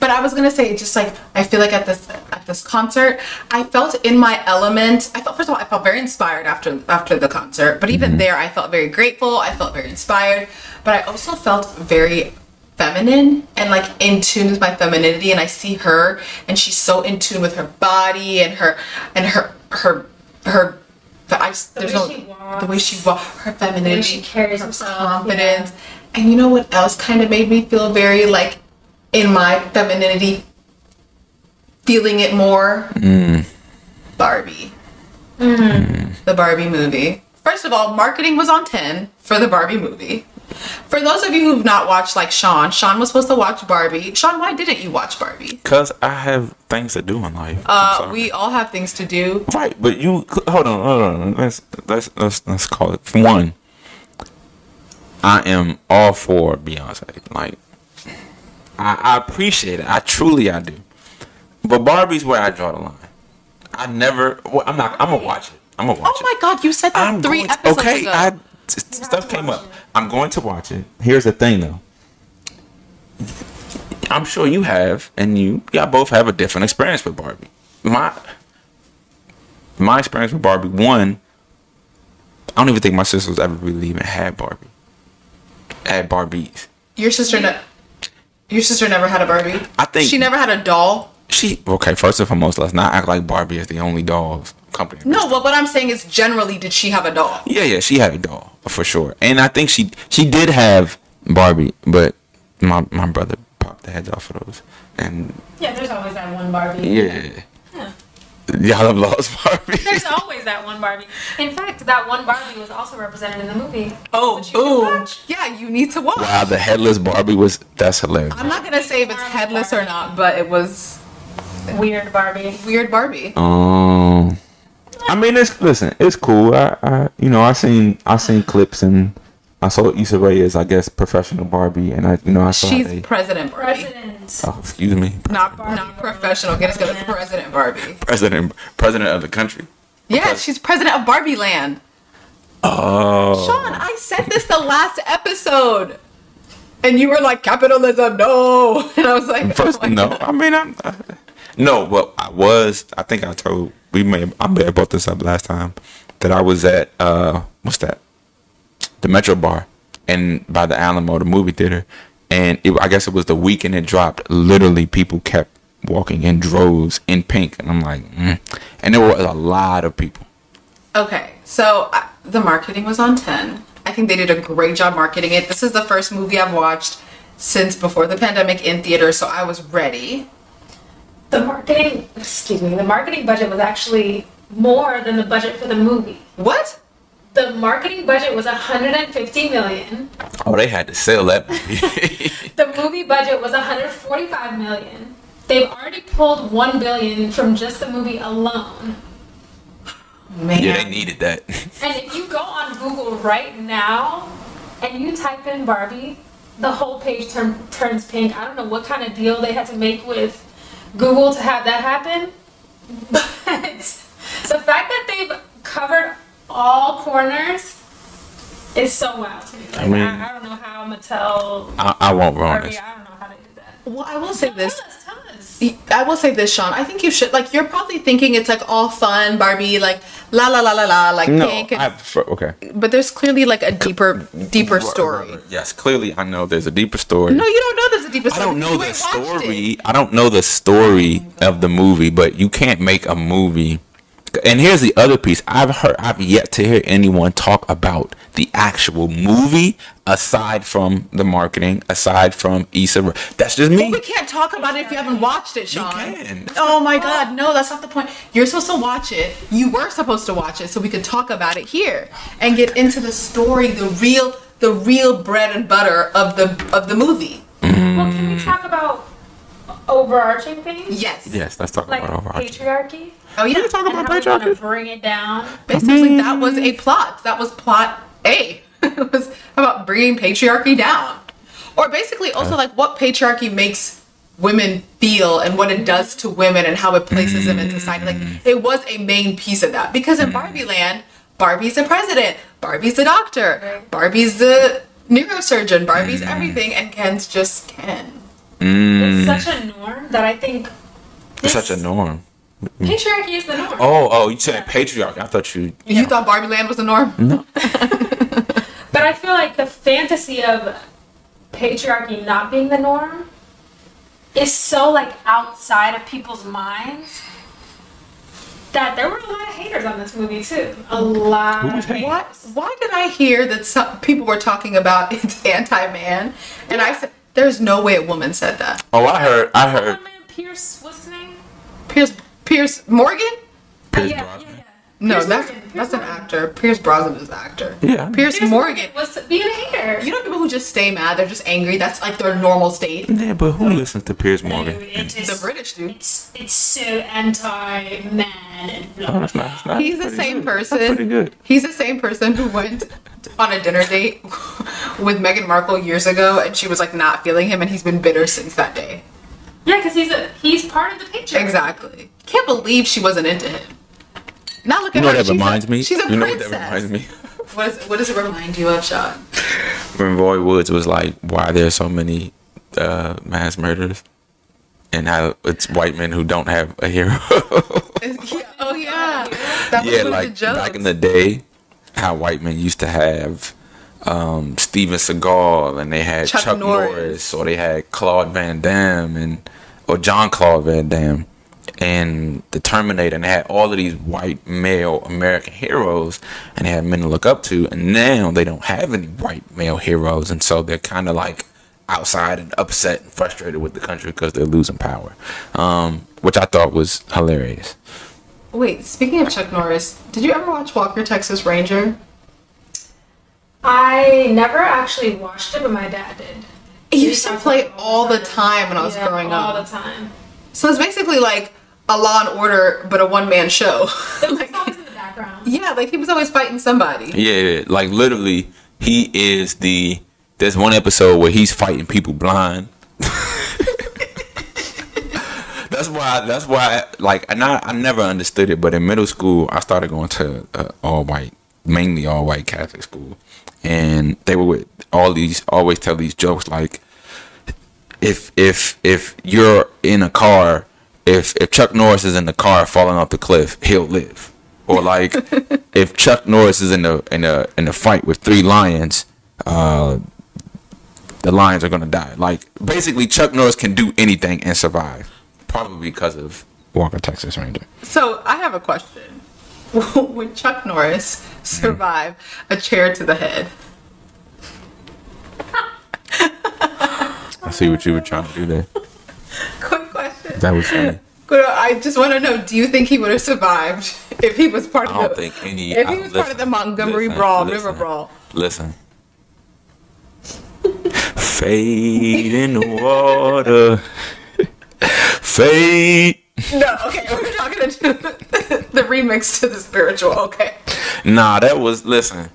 But I was gonna say, just like I feel like at this at this concert, I felt in my element. I felt first of all, I felt very inspired after after the concert. But even mm-hmm. there, I felt very grateful. I felt very inspired. But I also felt very feminine and like in tune with my femininity. And I see her, and she's so in tune with her body and her and her her her. I, there's way no she walks. the way she walks, her femininity, she carries her herself, confidence. And you know what else kind of made me feel very like in my femininity, feeling it more? Mm. Barbie. Mm. The Barbie movie. First of all, marketing was on 10 for the Barbie movie. For those of you who've not watched, like Sean, Sean was supposed to watch Barbie. Sean, why didn't you watch Barbie? Cause I have things to do in life. Uh, we all have things to do. right, but you hold on, hold on. Let's let's let's let's call it one. I am all for Beyonce. Like, I, I appreciate it. I truly I do. But Barbie's where I draw the line. I never. Well, I'm not. I'm gonna watch it. I'm gonna watch it. Oh my God, you said that I'm three going to- episodes okay, ago. I t- t- stuff came up. I'm going to watch it. Here's the thing, though. I'm sure you have, and you, y'all both have a different experience with Barbie. My my experience with Barbie, one, I don't even think my sisters ever really even had Barbie. Had Barbies. Your sister, ne- your sister never had a Barbie. I think- she never had a doll. She okay. First and foremost, let's not act like Barbie is the only dolls company. No, but what I'm saying is, generally, did she have a doll? Yeah, yeah, she had a doll for sure, and I think she she did have Barbie, but my my brother popped the heads off of those, and Yeah, there's always that one Barbie. yeah, yeah. y'all have lost Barbie. There's always that one Barbie. In fact, that one Barbie was also represented in the movie. Oh, Which you can boom! watch. Yeah, you need to watch. wow, the headless Barbie was that's hilarious. I'm not gonna say if it's headless or not, but it was Weird Barbie. weird Barbie. Um, I mean, it's listen, it's cool. I, I you know, I seen I seen clips and I saw Issa Rae as I guess professional Barbie, and I you know I saw She's they, President Barbie, President. oh excuse me, not not professional. Get us good. President Barbie. president president of the country. Yeah, she's president of Barbie Land. Oh, Sean, I said this the last episode, and you were like, "Capitalism, no," (laughs) and I was like, First, (laughs) oh my no, God. I mean, I'm uh, no, but I was. I think I told we may. I may have brought this up last time that I was at uh, what's that? The Metro Bar, and by the Alamo, the movie theater, and it, I guess it was the weekend it dropped. Literally, people kept walking in droves in pink, and I'm like, mm. and there was a lot of people. Okay, so uh, the marketing was on 10. I think they did a great job marketing it. This is the first movie I've watched since before the pandemic in theater, so I was ready. The marketing, excuse me, the marketing budget was actually more than the budget for the movie. What? The marketing budget was 150 million. Oh, they had to sell that movie. (laughs) (laughs) The movie budget was 145 million. They've already pulled 1 billion from just the movie alone. Man. yeah, they needed that. And if you go on Google right now and you type in Barbie, the whole page turn, turns pink. I don't know what kind of deal they had to make with Google to have that happen. (laughs) But the fact that they've covered all corners is so wild to me. Like, I, mean- I, don't know how Mattel, I, I won't ruin Barbie, this. I don't know how to do that. Well, I will say this. Tell us, tell us. I will say this, Sean. I think you should like. You're probably thinking it's like all fun, Barbie, like la la la la la, like No, pink. And, I prefer, okay. but there's clearly like a deeper, deeper story. Yes, clearly I know there's a deeper story. No, you don't know there's a deeper story. I don't know You the ain't watched it. story. I don't know the story of the movie, but you can't make a movie. And here's the other piece. I've heard I've yet to hear anyone talk about the actual movie aside from the marketing, aside from Issa. Rae. That's just me. We can't talk about it if you haven't watched it, Sean. You can. Oh my God, no, that's not the point. You're supposed to watch it. You were supposed to watch it so we could talk about it here and get into the story, the real, the real bread and butter of the of the movie. Well, can we talk about overarching things? Yes. Yes, let's talk Like about overarching. patriarchy? Oh yeah. talk And how we're gonna bring it down. Basically, that was a plot. That was plot A. (laughs) it was about bringing patriarchy down, or basically also like what patriarchy makes women feel and what it mm. does to women and how it places them in mm. society. Like it was a main piece of that because in mm. Barbie Land, Barbie's the president, Barbie's the doctor, Right. Barbie's the neurosurgeon, Barbie's everything, and Ken's just Ken. It's such a norm that I think It's such a norm. Mm. patriarchy is the norm. Oh, oh, you said patriarchy. I thought you. You thought Barbie Land was the norm? No. (laughs) But I feel like the fantasy of patriarchy not being the norm is so like outside of people's minds that there were a lot of haters on this movie too. A lot. Who was of? What? Why did I hear that some people were talking about (laughs) it's anti-man, and I said there's no way a woman said that. Oh, I heard. I heard. Man, Pierce, what's his name? Pierce Pierce Morgan. Pierce yeah, Brosnan. yeah, yeah. No, Pierce that's Morgan, that's Pierce an Morgan. actor. Pierce Brosnan is an actor. Yeah. Pierce, Morgan. was being a hater. You know people who just stay mad, they're just angry. That's like their normal state. Yeah, but who listens to Pierce Morgan? It is- The British dude. It's it's so anti-man and blah. Oh, that's not, that's not He's the same good. person. That's pretty good. He's the same person who went on a dinner date (laughs) with Meghan Markle years ago, and she was like not feeling him, and he's been bitter since that day. Yeah, because he's a he's part of the picture. Exactly. Can't believe she wasn't into him. Now look You at know her. what that she's reminds a, me? She's a you know what that reminds me? (laughs) What, is, what does it remind you of, Sean? When Roy Woods was like, "Why there's so many uh, mass murders?" and how it's white men who don't have a hero. Yeah, (laughs) (laughs) oh yeah, that yeah, like jokes. back in the day, how white men used to have um, Steven Seagal and they had Chuck Chuck, Norris. Norris. or they had Claude Van Damme and or John Claude Van Damme and the Terminator and they had all of these white male American heroes and they had men to look up to and now they don't have any white male heroes and so they're kind of like outside and upset and frustrated with the country because they're losing power um, which I thought was hilarious Wait, speaking of Chuck Norris, did you ever watch Walker Texas Ranger? I never actually watched it, but my dad did. It used to play all the time when I was Yeah, growing all up. the time. So it's basically like a Law and Order, but a one man show. (laughs) Like- always in the background. yeah, like he was always fighting somebody. Yeah, yeah, like literally, he is the. There's one episode where he's fighting people blind. (laughs) that's why. That's why. Like, and I, I never understood it, but in middle school, I started going to uh, all white, mainly all white Catholic school, and they would all these always tell these jokes like, if if if you're in a car, if if Chuck Norris is in the car falling off the cliff, he'll live. Or like (laughs) if Chuck Norris is in a in a in a fight with three lions, uh, the lions are gonna die. Like basically, Chuck Norris can do anything and survive, probably because of Walker Texas Ranger. So I have a question. (laughs) Would Chuck Norris survive a chair to the head? I see what you were trying to do there. (laughs) Quick question. That was funny. Good, I just want to know: Do you think he would have survived (laughs) if he was part of I don't the? think any. If he was part of the Montgomery listen, Brawl, listen, River Brawl. Listen. Fade in the water. Fade. No, okay, we're not gonna do the remix to the spiritual. Okay, Nah, that was listen.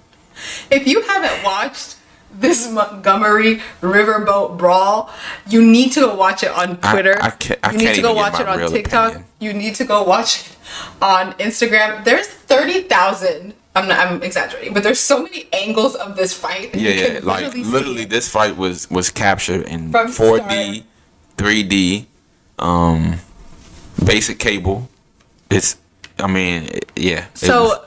if you haven't watched this Montgomery Riverboat Brawl, you need to go watch it on Twitter. I can't- I you need to go watch it on TikTok. opinion. You need to go watch it on Instagram. There's thirty thousand. I'm not, I'm exaggerating, but there's so many angles of this fight. Yeah, yeah. Like literally, this fight was was captured in From 4D, 3D, um, basic cable. It's. I mean, it- yeah. So, was-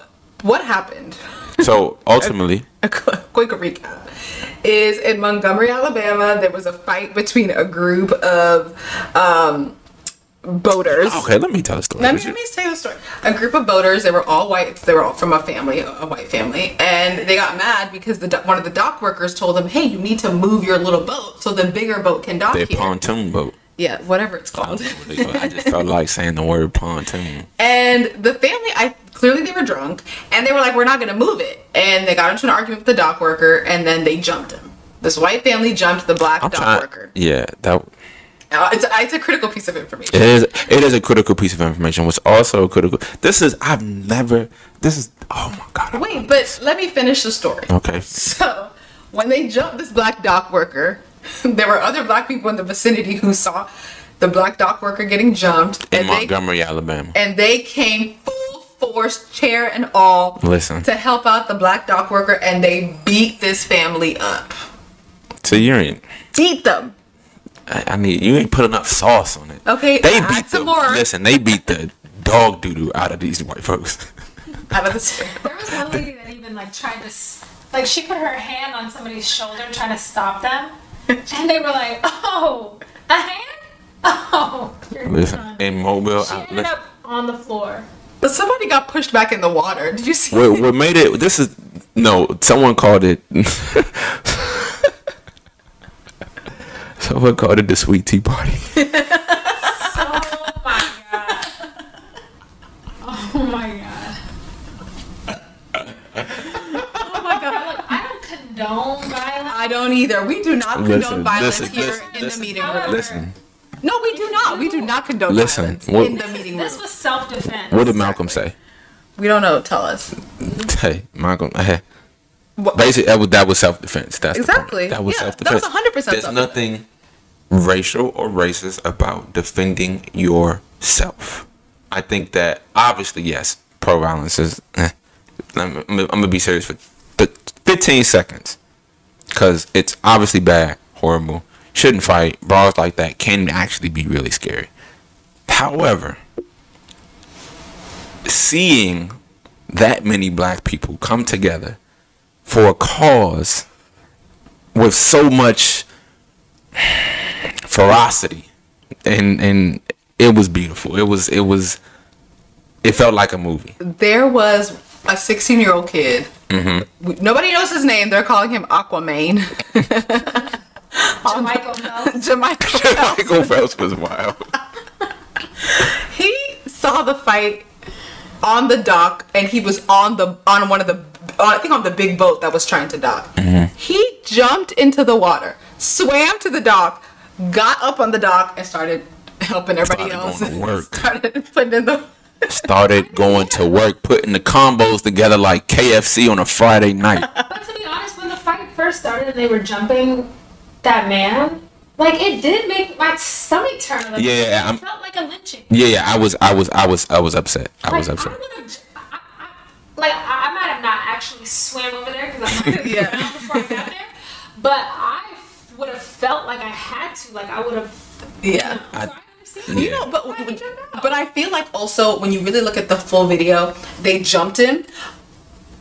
what happened? so (laughs) ultimately, a qu- quick recap is in Montgomery, Alabama, there was a fight between a group of um, boaters. okay. Let me tell the story. Let me, let me tell you the story. A group of boaters, they were all white. They were all from a family, a white family, and they got mad because the one of the dock workers told them, "Hey, you need to move your little boat so the bigger boat can dock Their here." pontoon boat. yeah, whatever it's called. what I just felt (laughs) like saying the word pontoon. And the family, I clearly they were drunk, and they were like, "We're not going to move it." And they got into an argument with the dock worker, and then they jumped him. This white family jumped the black I'm dock trying. worker. Yeah, that. Uh, it's, it's a critical piece of information. It is. It is a critical piece of information. What's also critical. This is. I've never. This is. Oh my god. I Wait, but this. let me finish the story. Okay. So, when they jumped this black dock worker, (laughs) there were other black people in the vicinity who saw the black dock worker getting jumped, In and they Montgomery, Alabama. and they came force, chair and all, Listen. to help out the black dock worker, and they beat this family up. So you ain't. Beat them. I, I need. You ain't put enough sauce on it. Okay, They add beat the. some more. Listen, they beat the dog doo doo out of these white folks. (laughs) Out of the There was one lady that even like tried to, like she put her hand on somebody's shoulder trying to stop them, and they were like, "Oh, a hand? Oh, you're Listen, done." in Mobile, She I, ended listen, up on the floor. But somebody got pushed back in the water. Did you see? What, what made it? This is no. Someone called it. (laughs) someone called it the sweet tea party. (laughs) oh my god! Oh my god! Oh my god! I don't condone violence. I don't either. We do not condone violence listen, here listen, in the meeting room. Listen. No, we do not. We do not condone Listen, violence what- in the meeting room. This was self-defense. what did Malcolm say? we don't know. Tell us. Hey, Malcolm. Hey, What- basically that was that was self defense. That's the point. Exactly. That was Yeah, self that was defense. 100% There's self-defense. nothing racial or racist about defending yourself. I think that obviously yes, pro violence is. Eh. I'm, I'm, I'm gonna be serious for th- 15 seconds because it's obviously bad, horrible. Shouldn't fight. Brawls like that can actually be really scary. However, seeing that many black people come together for a cause with so much ferocity and and it was beautiful it was it was it felt like a movie There was a 16 year old kid. Mm-hmm. Nobody knows his name. They're calling him Aquaman. (laughs) Michael Phelps. Jamaica. Phelps. (laughs) michael (laughs) phelps was wild (laughs) he saw the fight on the dock and he was on the on one of the I think on the big boat that was trying to dock. Mm-hmm. He jumped into the water, swam to the dock, got up on the dock and started helping everybody Started else. going to work. started putting in the started going to work putting the combos together like kfc on a friday night But to be honest, when the fight first started and they were jumping that man, like it did make my stomach turn. Like, Yeah, it I'm- felt like a lynching. yeah yeah i was i was i was i was upset i was upset I I- I- like I, I might have not actually swam over there because I might have (laughs) Yeah. before I got there, but I would have felt like I had to. Like I would have. yeah. So I understand. You know, but Why did you jump out? but I feel like also when you really look at the full video, they jumped in.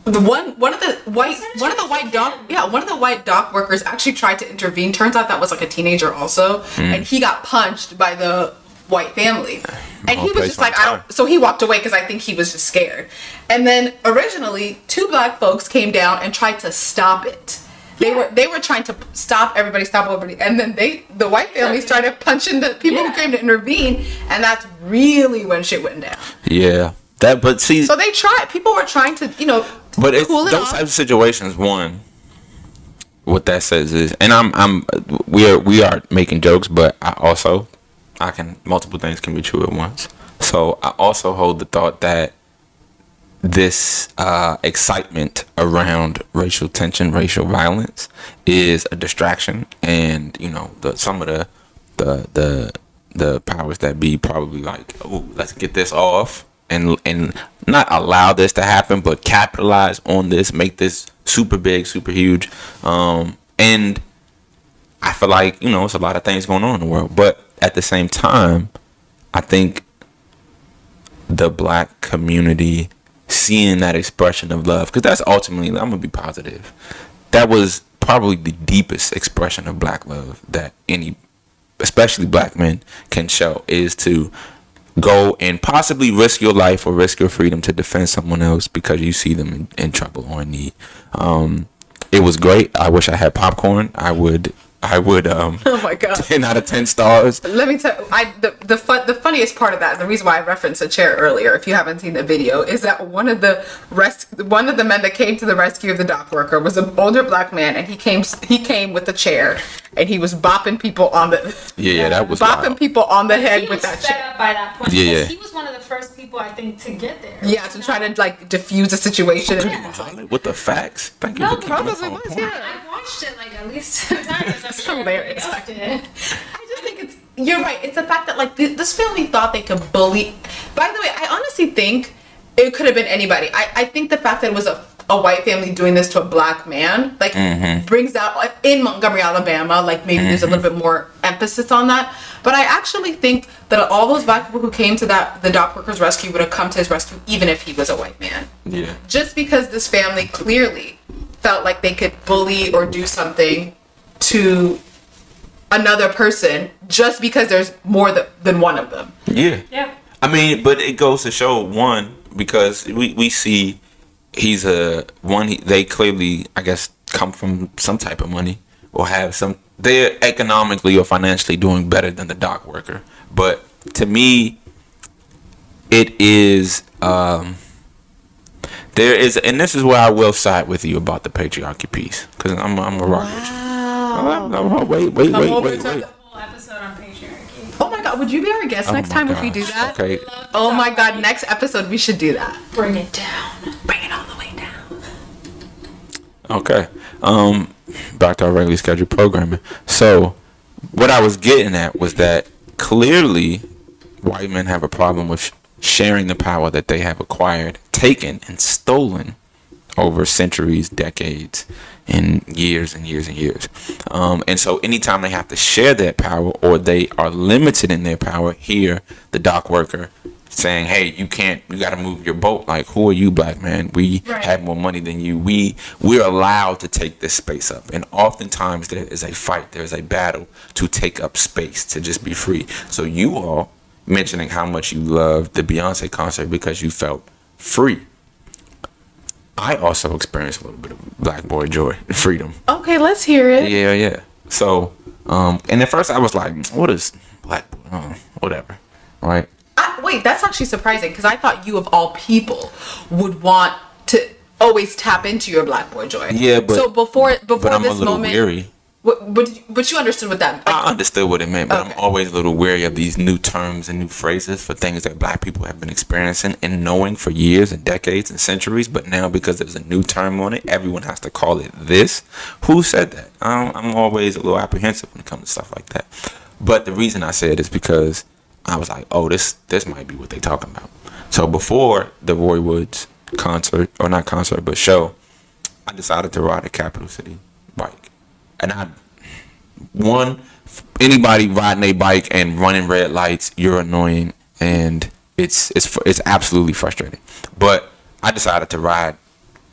The one one of the white one of the white dock yeah one of the white dock workers actually tried to intervene. Turns out that was like a teenager also, and he got punched by the white family, and he was just like on I don't. So he walked away because I think he was just scared. And then originally, two black folks came down and tried to stop it. They were they were trying to stop everybody, stop everybody, and then they the white family started punching the people Yeah. who came to intervene, and that's really when shit went down. yeah that but see So they tried. People were trying to, you know, But it's cool it those off. types of situations. One, what that says is, and I'm I'm we are we are making jokes, but I also I can multiple things can be true at once. So I also hold the thought that this uh, excitement around racial tension, racial violence, is a distraction, and you know the some of the the the the powers that be probably like, oh, let's get this off and and not allow this to happen, but capitalize on this, make this super big, super huge, um, and I feel like you know it's a lot of things going on in the world, but at the same time, I think the black community seeing that expression of love because that's ultimately i'm gonna be positive that was probably the deepest expression of black love that any especially black men can show is to go and possibly risk your life or risk your freedom to defend someone else because you see them in, in trouble or in need. Um it was great. I wish i had popcorn. I would i would um (laughs) oh my god. (laughs) 10 out of 10 stars Let me tell I the the fun, the funniest part of that, the reason why I referenced a chair earlier, if you haven't seen the video, is that one of the rest one of the men that came to the rescue of the dock worker was an older black man, and he came he came with a chair, and he was bopping people on the yeah yeah that was bopping wild. people on the He head was with that chair. up by that point. Yeah, yeah. He was one of the first people I think to get there. Yeah, to try to like diffuse the situation. And he with the facts thank you No, for keeping us probably was, yeah. I watched it like at least two (laughs) times. It's hilarious. (laughs) I just think it's you're right. It's the fact that like th- this family thought they could bully. By the way, I honestly think it could have been anybody. I, I think the fact that it was a, a white family doing this to a black man like mm-hmm. brings out in Montgomery, Alabama, like maybe there's a little mm-hmm. bit more emphasis on that. But I actually think that all those black people who came to that the dock workers rescue would have come to his rescue even if he was a white man yeah just because this family clearly felt like they could bully or do something to another person just because there's more th- than one of them. yeah Yeah. I mean, but it goes to show one because we we see he's a one. He, they clearly, I guess, come from some type of money or have some. They're economically or financially doing better than the dock worker. But to me, it is um, there is, and this is where I will side with you about the patriarchy piece, because I'm I'm a rock with you. Wow. No, no, wait, wait, Come wait, over wait, to wait. the- Whole episode on patriarchy. Oh my god, would you be our guest Oh next my time if we do gosh, that? Okay. Oh my god, next episode we should do that. Bring it down. Bring it all the way down. Okay. Um, back to our regularly scheduled programming. So, what I was getting at was that clearly, white men have a problem with sh- sharing the power that they have acquired, taken, and stolen over centuries, decades, and years and years and years. Um, and so, anytime they have to share that power or they are limited in their power, here, the dock worker saying, "Hey, you can't. You got to move your boat. Like, who are you, black man? We Right. have more money than you. We we're allowed to take this space up. And oftentimes there is a fight. There is a battle to take up space to just be free. So you all mentioning how much you loved the Beyonce concert because you felt free. I also experienced a little bit of black boy joy, (laughs) freedom. Okay, let's hear it. Yeah, yeah. So, um, and at first I was like, "What is black boy? Oh, whatever." Right? I, wait, that's actually surprising because I thought you of all people would want to always tap into your black boy joy. Yeah, but- so before before But I'm a this little moment, weary. What, but but you understood what that like, I understood what it meant, but Okay. I'm always a little wary of these new terms and new phrases for things that black people have been experiencing and knowing for years and decades and centuries. But now, because there's a new term on it, everyone has to call it this. Who said that? I'm, I'm always a little apprehensive when it comes to stuff like that. But the reason I said is because I was like, oh, this this might be what they're talking about. So before the Roy Woods concert, or not concert, but show, I decided to ride a Capital City and I one anybody riding a bike and running red lights you're annoying and it's it's it's absolutely frustrating. But i decided to ride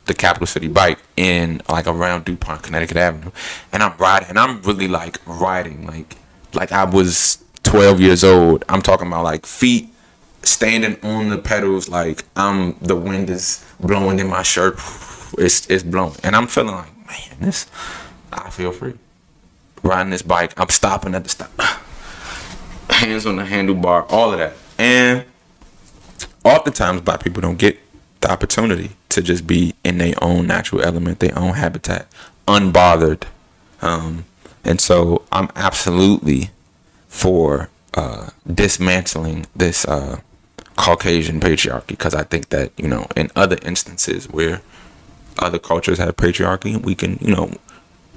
the capital city bike in like around dupont connecticut avenue. And i'm riding and i'm really like riding like like i was 12 years old. I'm talking about like feet standing on the pedals like i'm the wind is blowing in my shirt. It's it's blowing. And i'm feeling like man this i feel free riding this bike. I'm stopping at the stop. (sighs) Hands on the handlebar, all of that. And oftentimes black people don't get the opportunity to just be in their own natural element, their own habitat, unbothered. Um, and so I'm absolutely for uh, dismantling this uh, Caucasian patriarchy because I think that, you know, in other instances where other cultures have patriarchy, we can, you know,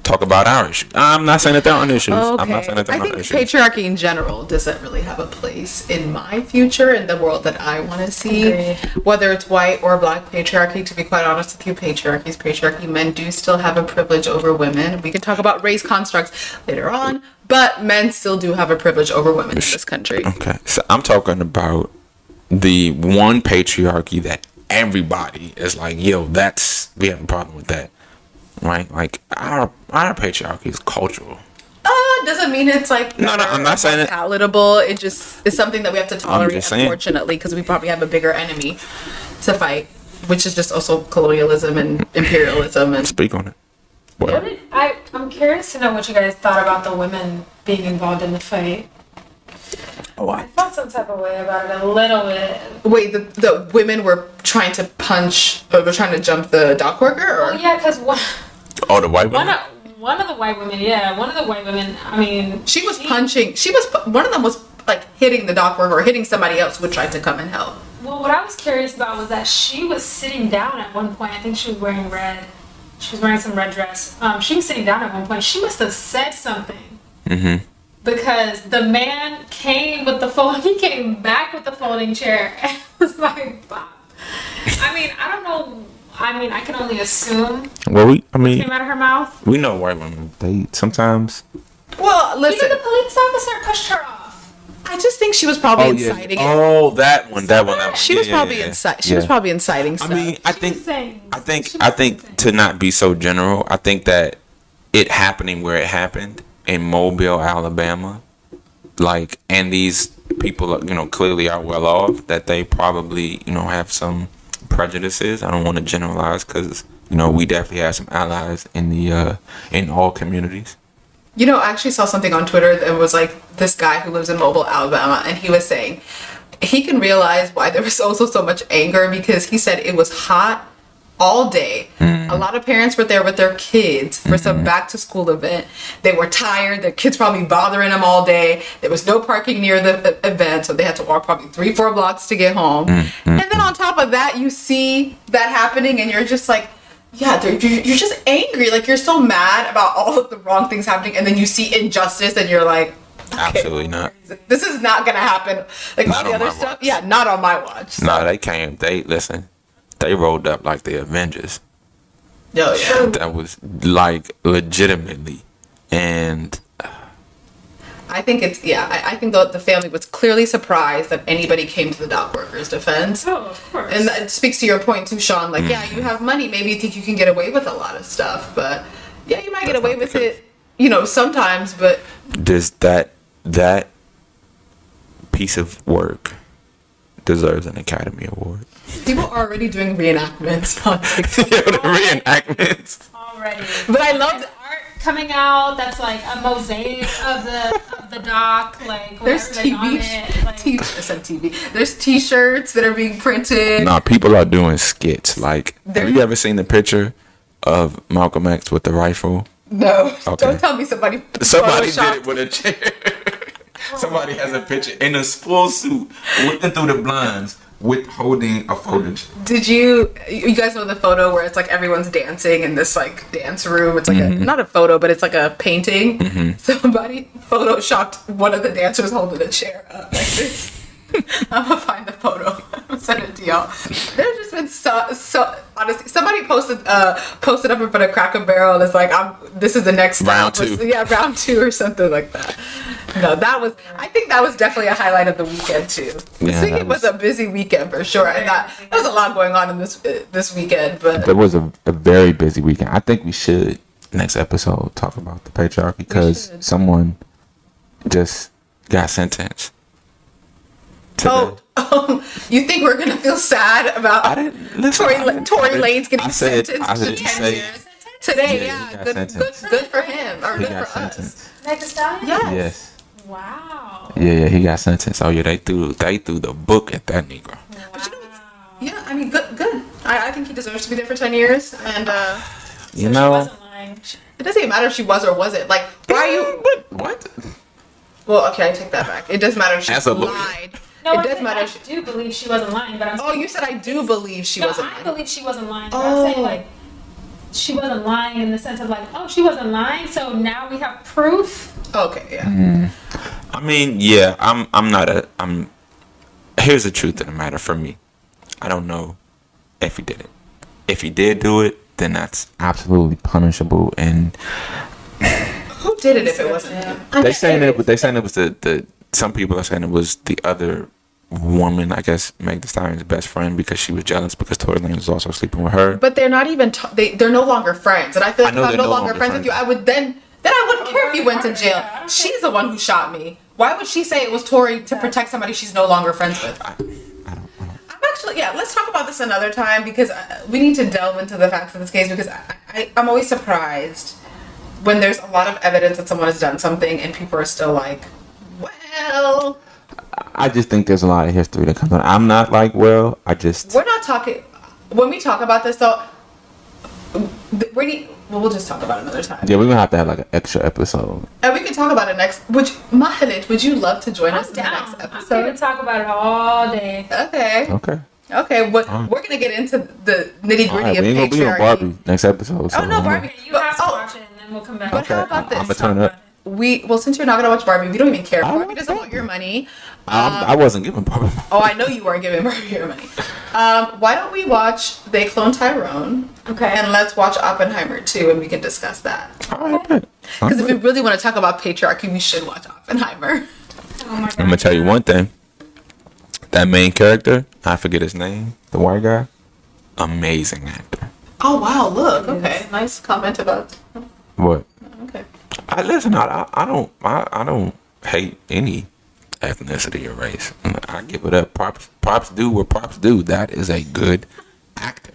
talk about our issues. I'm not saying that there aren't issues. I'm not saying that there I aren't think issues. patriarchy in general doesn't really have a place in my future in the world that I want to see. Agreed. Whether it's white or black patriarchy, to be quite honest with you, patriarchy is patriarchy. Men do still have a privilege over women. We can talk about race constructs later on, but men still do have a privilege over women in this country. Okay, so I'm talking about the one patriarchy that everybody is like, yo, that's we have a problem with that, right? Like our our patriarchy is cultural. Uh, doesn't mean it's like No, no, I'm not saying it- palatable. It just is something that we have to tolerate, just unfortunately, because we probably have a bigger enemy to fight, which is just also colonialism and imperialism and Speak on it. What Well, did, I, I'm curious to know what you guys thought about the women being involved in the fight. oh, I I, felt some type of way about it a little bit. Wait, the, the women were trying to punch, or were trying to jump the dock worker? Or? Well, yeah, because one, oh, the white one, of, one of the white women, yeah, one of the white women, I mean, She was punching, she was, one of them was like hitting the dock worker or hitting somebody else who tried to come and help. Well, what I was curious about was that she was sitting down at one point. I think she was wearing red. She was wearing some red dress. Um, she was sitting down at one point. She must have said something. Mm-hmm. Because the man came with the fold. (laughs) He came back with the folding chair (laughs) and was like, "Bop." I mean, I don't know. I mean, I can only assume Well, we, I mean, came out of her mouth. we know white women. They sometimes. Well, listen, Even the police officer pushed her off. I just think she was probably oh, inciting it. Oh, that one. That one. That one. She Yeah, was yeah, probably yeah, inciting. She yeah. was probably inciting I mean, I She think. I think I think saying- to not be so general, I think that it happening where it happened in Mobile, Alabama, like, and these people, you know, clearly are well off. That they probably, you know, have some prejudices. I don't want to generalize because you know we definitely have some allies in the uh in all communities. You know, I actually saw something on Twitter that was like this guy who lives in Mobile, Alabama, and he was saying he can realize why there was also so much anger because he said it was hot all day. A lot of parents were there with their kids for some mm-hmm. back to school event. They were tired. Their kids probably bothering them all day. There was no parking near the event, so they had to walk probably three, four blocks to get home. Mm-hmm. And then on top of that, you see that happening, and you're just like, yeah, you're you're just angry. Like you're so mad about all of the wrong things happening, and then you see injustice, and you're like, okay, Absolutely not. this is not gonna happen. Like Not all the other stuff, watch. yeah, not on my watch. So, No, they came. They listen. They rolled up like the Avengers. oh, yeah. That was like legitimately, and I think it's yeah. I, I think the, the family was clearly surprised that anybody came to the dock workers' defense. Oh, of course. And that speaks to your point too, Sean. Like, yeah, Mm-hmm. you have money. Maybe you think you can get away with a lot of stuff, but yeah, you might get away with it. You know, sometimes, but does that that piece of work deserves an Academy Award? people are already doing reenactments (laughs) on TikTok. (laughs) the reenactments. already. But I love There's art coming out that's like a mosaic of the of the dock, like There's everything on TV, it. Like, TV, I said TV. There's T-shirts that are being printed. Nah, people are doing skits. Like, There- have you ever seen the picture of Malcolm X with the rifle? No, Okay. don't tell me somebody. Somebody did it with a chair. (laughs) Somebody has a picture in a full suit, looking through the blinds, with holding a photo. Did you? You guys know the photo where it's like everyone's dancing in this like dance room? It's like a, mm-hmm. not a photo, but it's like a painting. Mm-hmm. (laughs) Somebody photoshopped one of the dancers holding a chair up like this. (laughs) I'm gonna find the photo. (laughs) Send it to y'all. There's just been so so honestly. Somebody posted uh posted up in front of Cracker Barrel and it's like I'm this is the next. Round two. Yeah, round two or something like that. No, that was I think that was definitely a highlight of the weekend too. Yeah, this weekend that was, was- a busy weekend for sure. And that there was a lot going on in this uh, this weekend, but There was a, a very busy weekend. I think we should next episode talk about the patriarchy because someone just got sentenced. To oh, oh, you think we're gonna feel sad about I didn't listen. Tory, I didn't- Tory I Lanez getting I said- sentenced I to didn't 10 say- years today? Yeah, Yeah, good, good, good for him or He good for us. sentenced. Meg Thee Stallion? Yes. Yes. Wow. Yeah, yeah, he got sentenced. Oh yeah, they threw they threw the book at that Negro. Yeah, I mean, good, good. I, I think he deserves to be there for 10 years, and uh, You know She wasn't lying. it doesn't even matter if she was or wasn't. Like, why are you? what? What? Well, okay, I take that back. It does matter if she As a lawyer. Lied. No, it I, does think matter. I If she, do believe she wasn't lying, but I'm oh, you said I do believe she no, wasn't. Lying. I lying. believe she wasn't lying. But Oh. I'm saying like she wasn't lying in the sense of like, oh, she wasn't lying, so now we have proof. Okay, yeah. Mm. I mean, yeah, I'm I'm not a I'm here's the truth of the matter for me. I don't know if he did it. If he did do it, then that's absolutely punishable and Who did it if it wasn't him? they saying it but they saying it was the, the some people are saying it was the other woman, I guess Meg Thee Stallion's best friend because she was jealous because Tory Lanez was also sleeping with her. But they're not even. T- they they're no longer friends, and I feel like I if I'm they're no longer friends with you, I would then. Then I wouldn't care if you went to jail. She's the one who shot me. Why would she say it was Tory to protect somebody she's no longer friends with? I don't, I don't I'm actually, yeah, let's talk about this another time because uh, we need to delve into the facts of this case because I, I'm always surprised when there's a lot of evidence that someone has done something and people are still like, well, I just think there's a lot of history that comes on. I'm not like, well, I just we're not talking, when we talk about this though, th- we need, well, we'll just talk about it another time. yeah, we're gonna have to have like an extra episode. And we can talk about it next. Which you, Mahalet, would you love to join us I'm in the down. next I'm here to talk about it all day. Okay. Okay. Okay. What, Fine. we're going to get into the nitty gritty right, of we ain't gonna be on. Barbie next episode. So Oh, no, I'm Barbie. You have to oh. watch it, and then we'll come back. But how Okay, about this? I'm gonna turn up. We well, since you're not gonna watch Barbie, we don't even care. Barbie doesn't want your money. I'm- I wasn't giving Barbie. Oh, I know you weren't giving Barbie your money. Um, why don't we watch They Clone Tyrone? Okay. And let's watch Oppenheimer too, and we can discuss that. All right, bet. Because if we really want to talk about patriarchy, we should watch Oppenheimer. (laughs) Oh my God. I'm gonna tell you one thing. That main character, I forget his name, the white guy, amazing actor. Oh wow! Look, okay, nice comment about. What? I listen. I I, I don't I, I don't hate any ethnicity or race. I give it up. Props props do what props do. That is a good actor.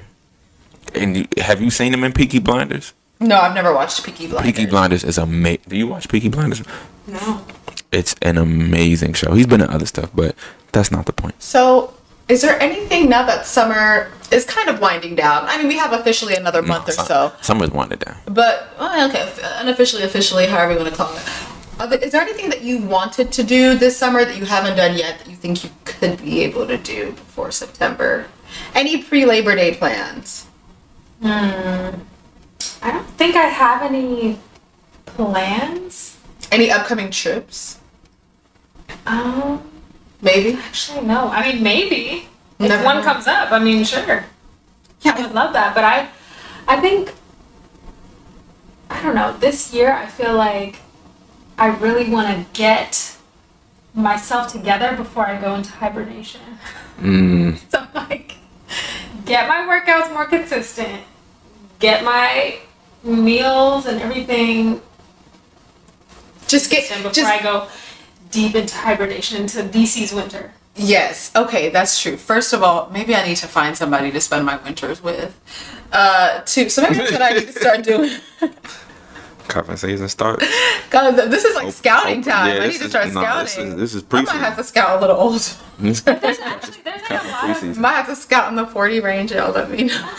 And you, have you seen him in Peaky Blinders? No, I've never watched Peaky Blinders. Peaky Blinders is amazing. Do you watch Peaky Blinders? No. It's an amazing show. He's been in other stuff, but that's not the point. So, is there anything now that summer is kind of winding down. I mean, we have officially another month or some- so, Summer's winded down. but well, okay, unofficially, officially, however you want to call it. Are there, is there anything that you wanted to do this summer that you haven't done yet that you think you could be able to do before September? Any pre Labor Day plans? Hmm. I don't think I have any plans. Any upcoming trips? Um, Maybe. actually, no. I mean, maybe if Never one know. comes up. I mean, sure. Yeah, I would love that, but I, I think, I don't know. This year, I feel like I really want to get myself together before I go into hibernation. Mm, (laughs) So like, get my workouts more consistent, get my meals and everything Just get consistent before just I go deep into hibernation into DC's winter. Yes. Okay, that's true. First of all, maybe I need to find somebody to spend my winters with. Uh, two. So maybe that's what I need to start doing. (laughs) cuffing season starts. (laughs) God, this is like oh, scouting oh, time. yeah, I need to is- start no, this scouting. is- this is I might have to scout a little old. (laughs) There's actually there's like a lot of (laughs) Might have to scout in the 40 range, y'all let me know.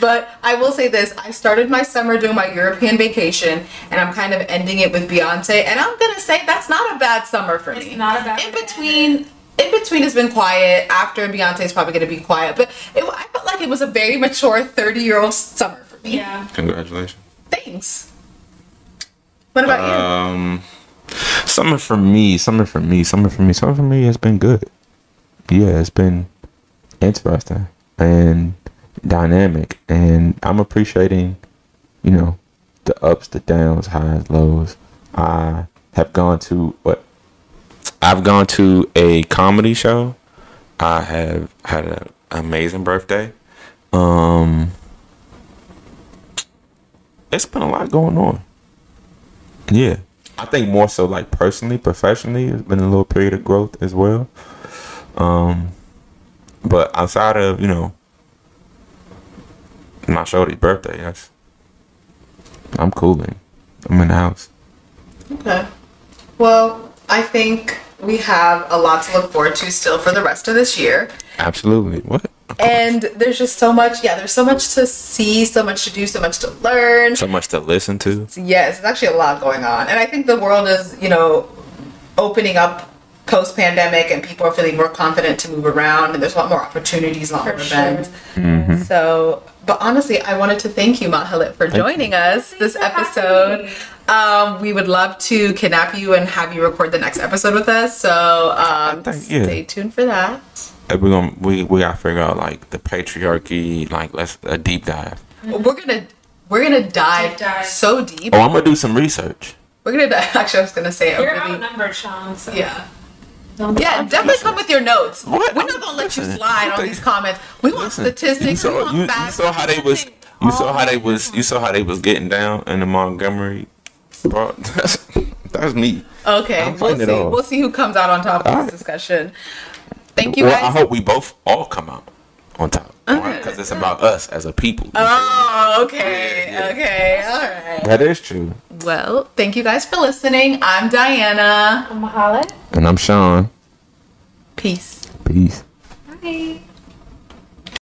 but I will say this I started my summer doing my European vacation, and I'm kind of ending it with Beyonce. And I'm going to say that's not a bad summer for It's me. not a bad In between. In between has been quiet. After Beyonce is probably going to be quiet, but it, I felt like it was a very mature 30 year old summer for me. yeah. Congratulations. Thanks. What about you? Um, summer for me, summer for me, summer for me, summer for me has been good. Yeah, it's been interesting and dynamic, and I'm appreciating, you know, the ups, the downs, highs, lows. I have gone to what? I've gone to a comedy show. I have had an amazing birthday. Um, it's been a lot going on. Yeah. I think more so like personally, professionally, it's been a little period of growth as well. Um but outside of, you know, my shorty's birthday, that's I'm cooling. I'm in the house. Okay. Well, I think we have a lot to look forward to still for the rest of this year. Absolutely. What? And there's just so much, yeah, there's so much to see, so much to do, so much to learn. So much to listen to. Yes, it's actually a lot going on. And I think the world is, you know, opening up post pandemic and people are feeling more confident to move around and there's a lot more opportunities, a lot For more sure. events. So, but honestly, I wanted to thank you, Mahalet, for joining us this episode. Um, we would love to kidnap you and have you record the next episode with us. So, um, think- yeah. stay tuned for that. And We're gonna we, we gotta figure out like the patriarchy, like let's a deep dive. We're gonna we're gonna dive, Deep dive. so deep. Oh, I'm gonna do some research. We're gonna dive. (laughs) Actually, I was gonna say a You're really outnumbered, Sean. So yeah. Don't Yeah, definitely come with your notes. What? We're not gonna let you slide on listen. these comments. We want Listen, statistics. You we saw, want you, you saw how they was. You saw how they was. You saw how they was getting down in the Montgomery. Bro, that's, (laughs) that's me. Okay, we'll see. We'll see who comes out on top of Alright. this discussion. Thank you well, guys. I hope we both all come out on top. Because it's about us as a people. Oh, okay, okay, all right. that is true. Well, thank you guys for listening. I'm Diana. I'm Mahalet. And I'm Sean. Peace. Peace. Bye.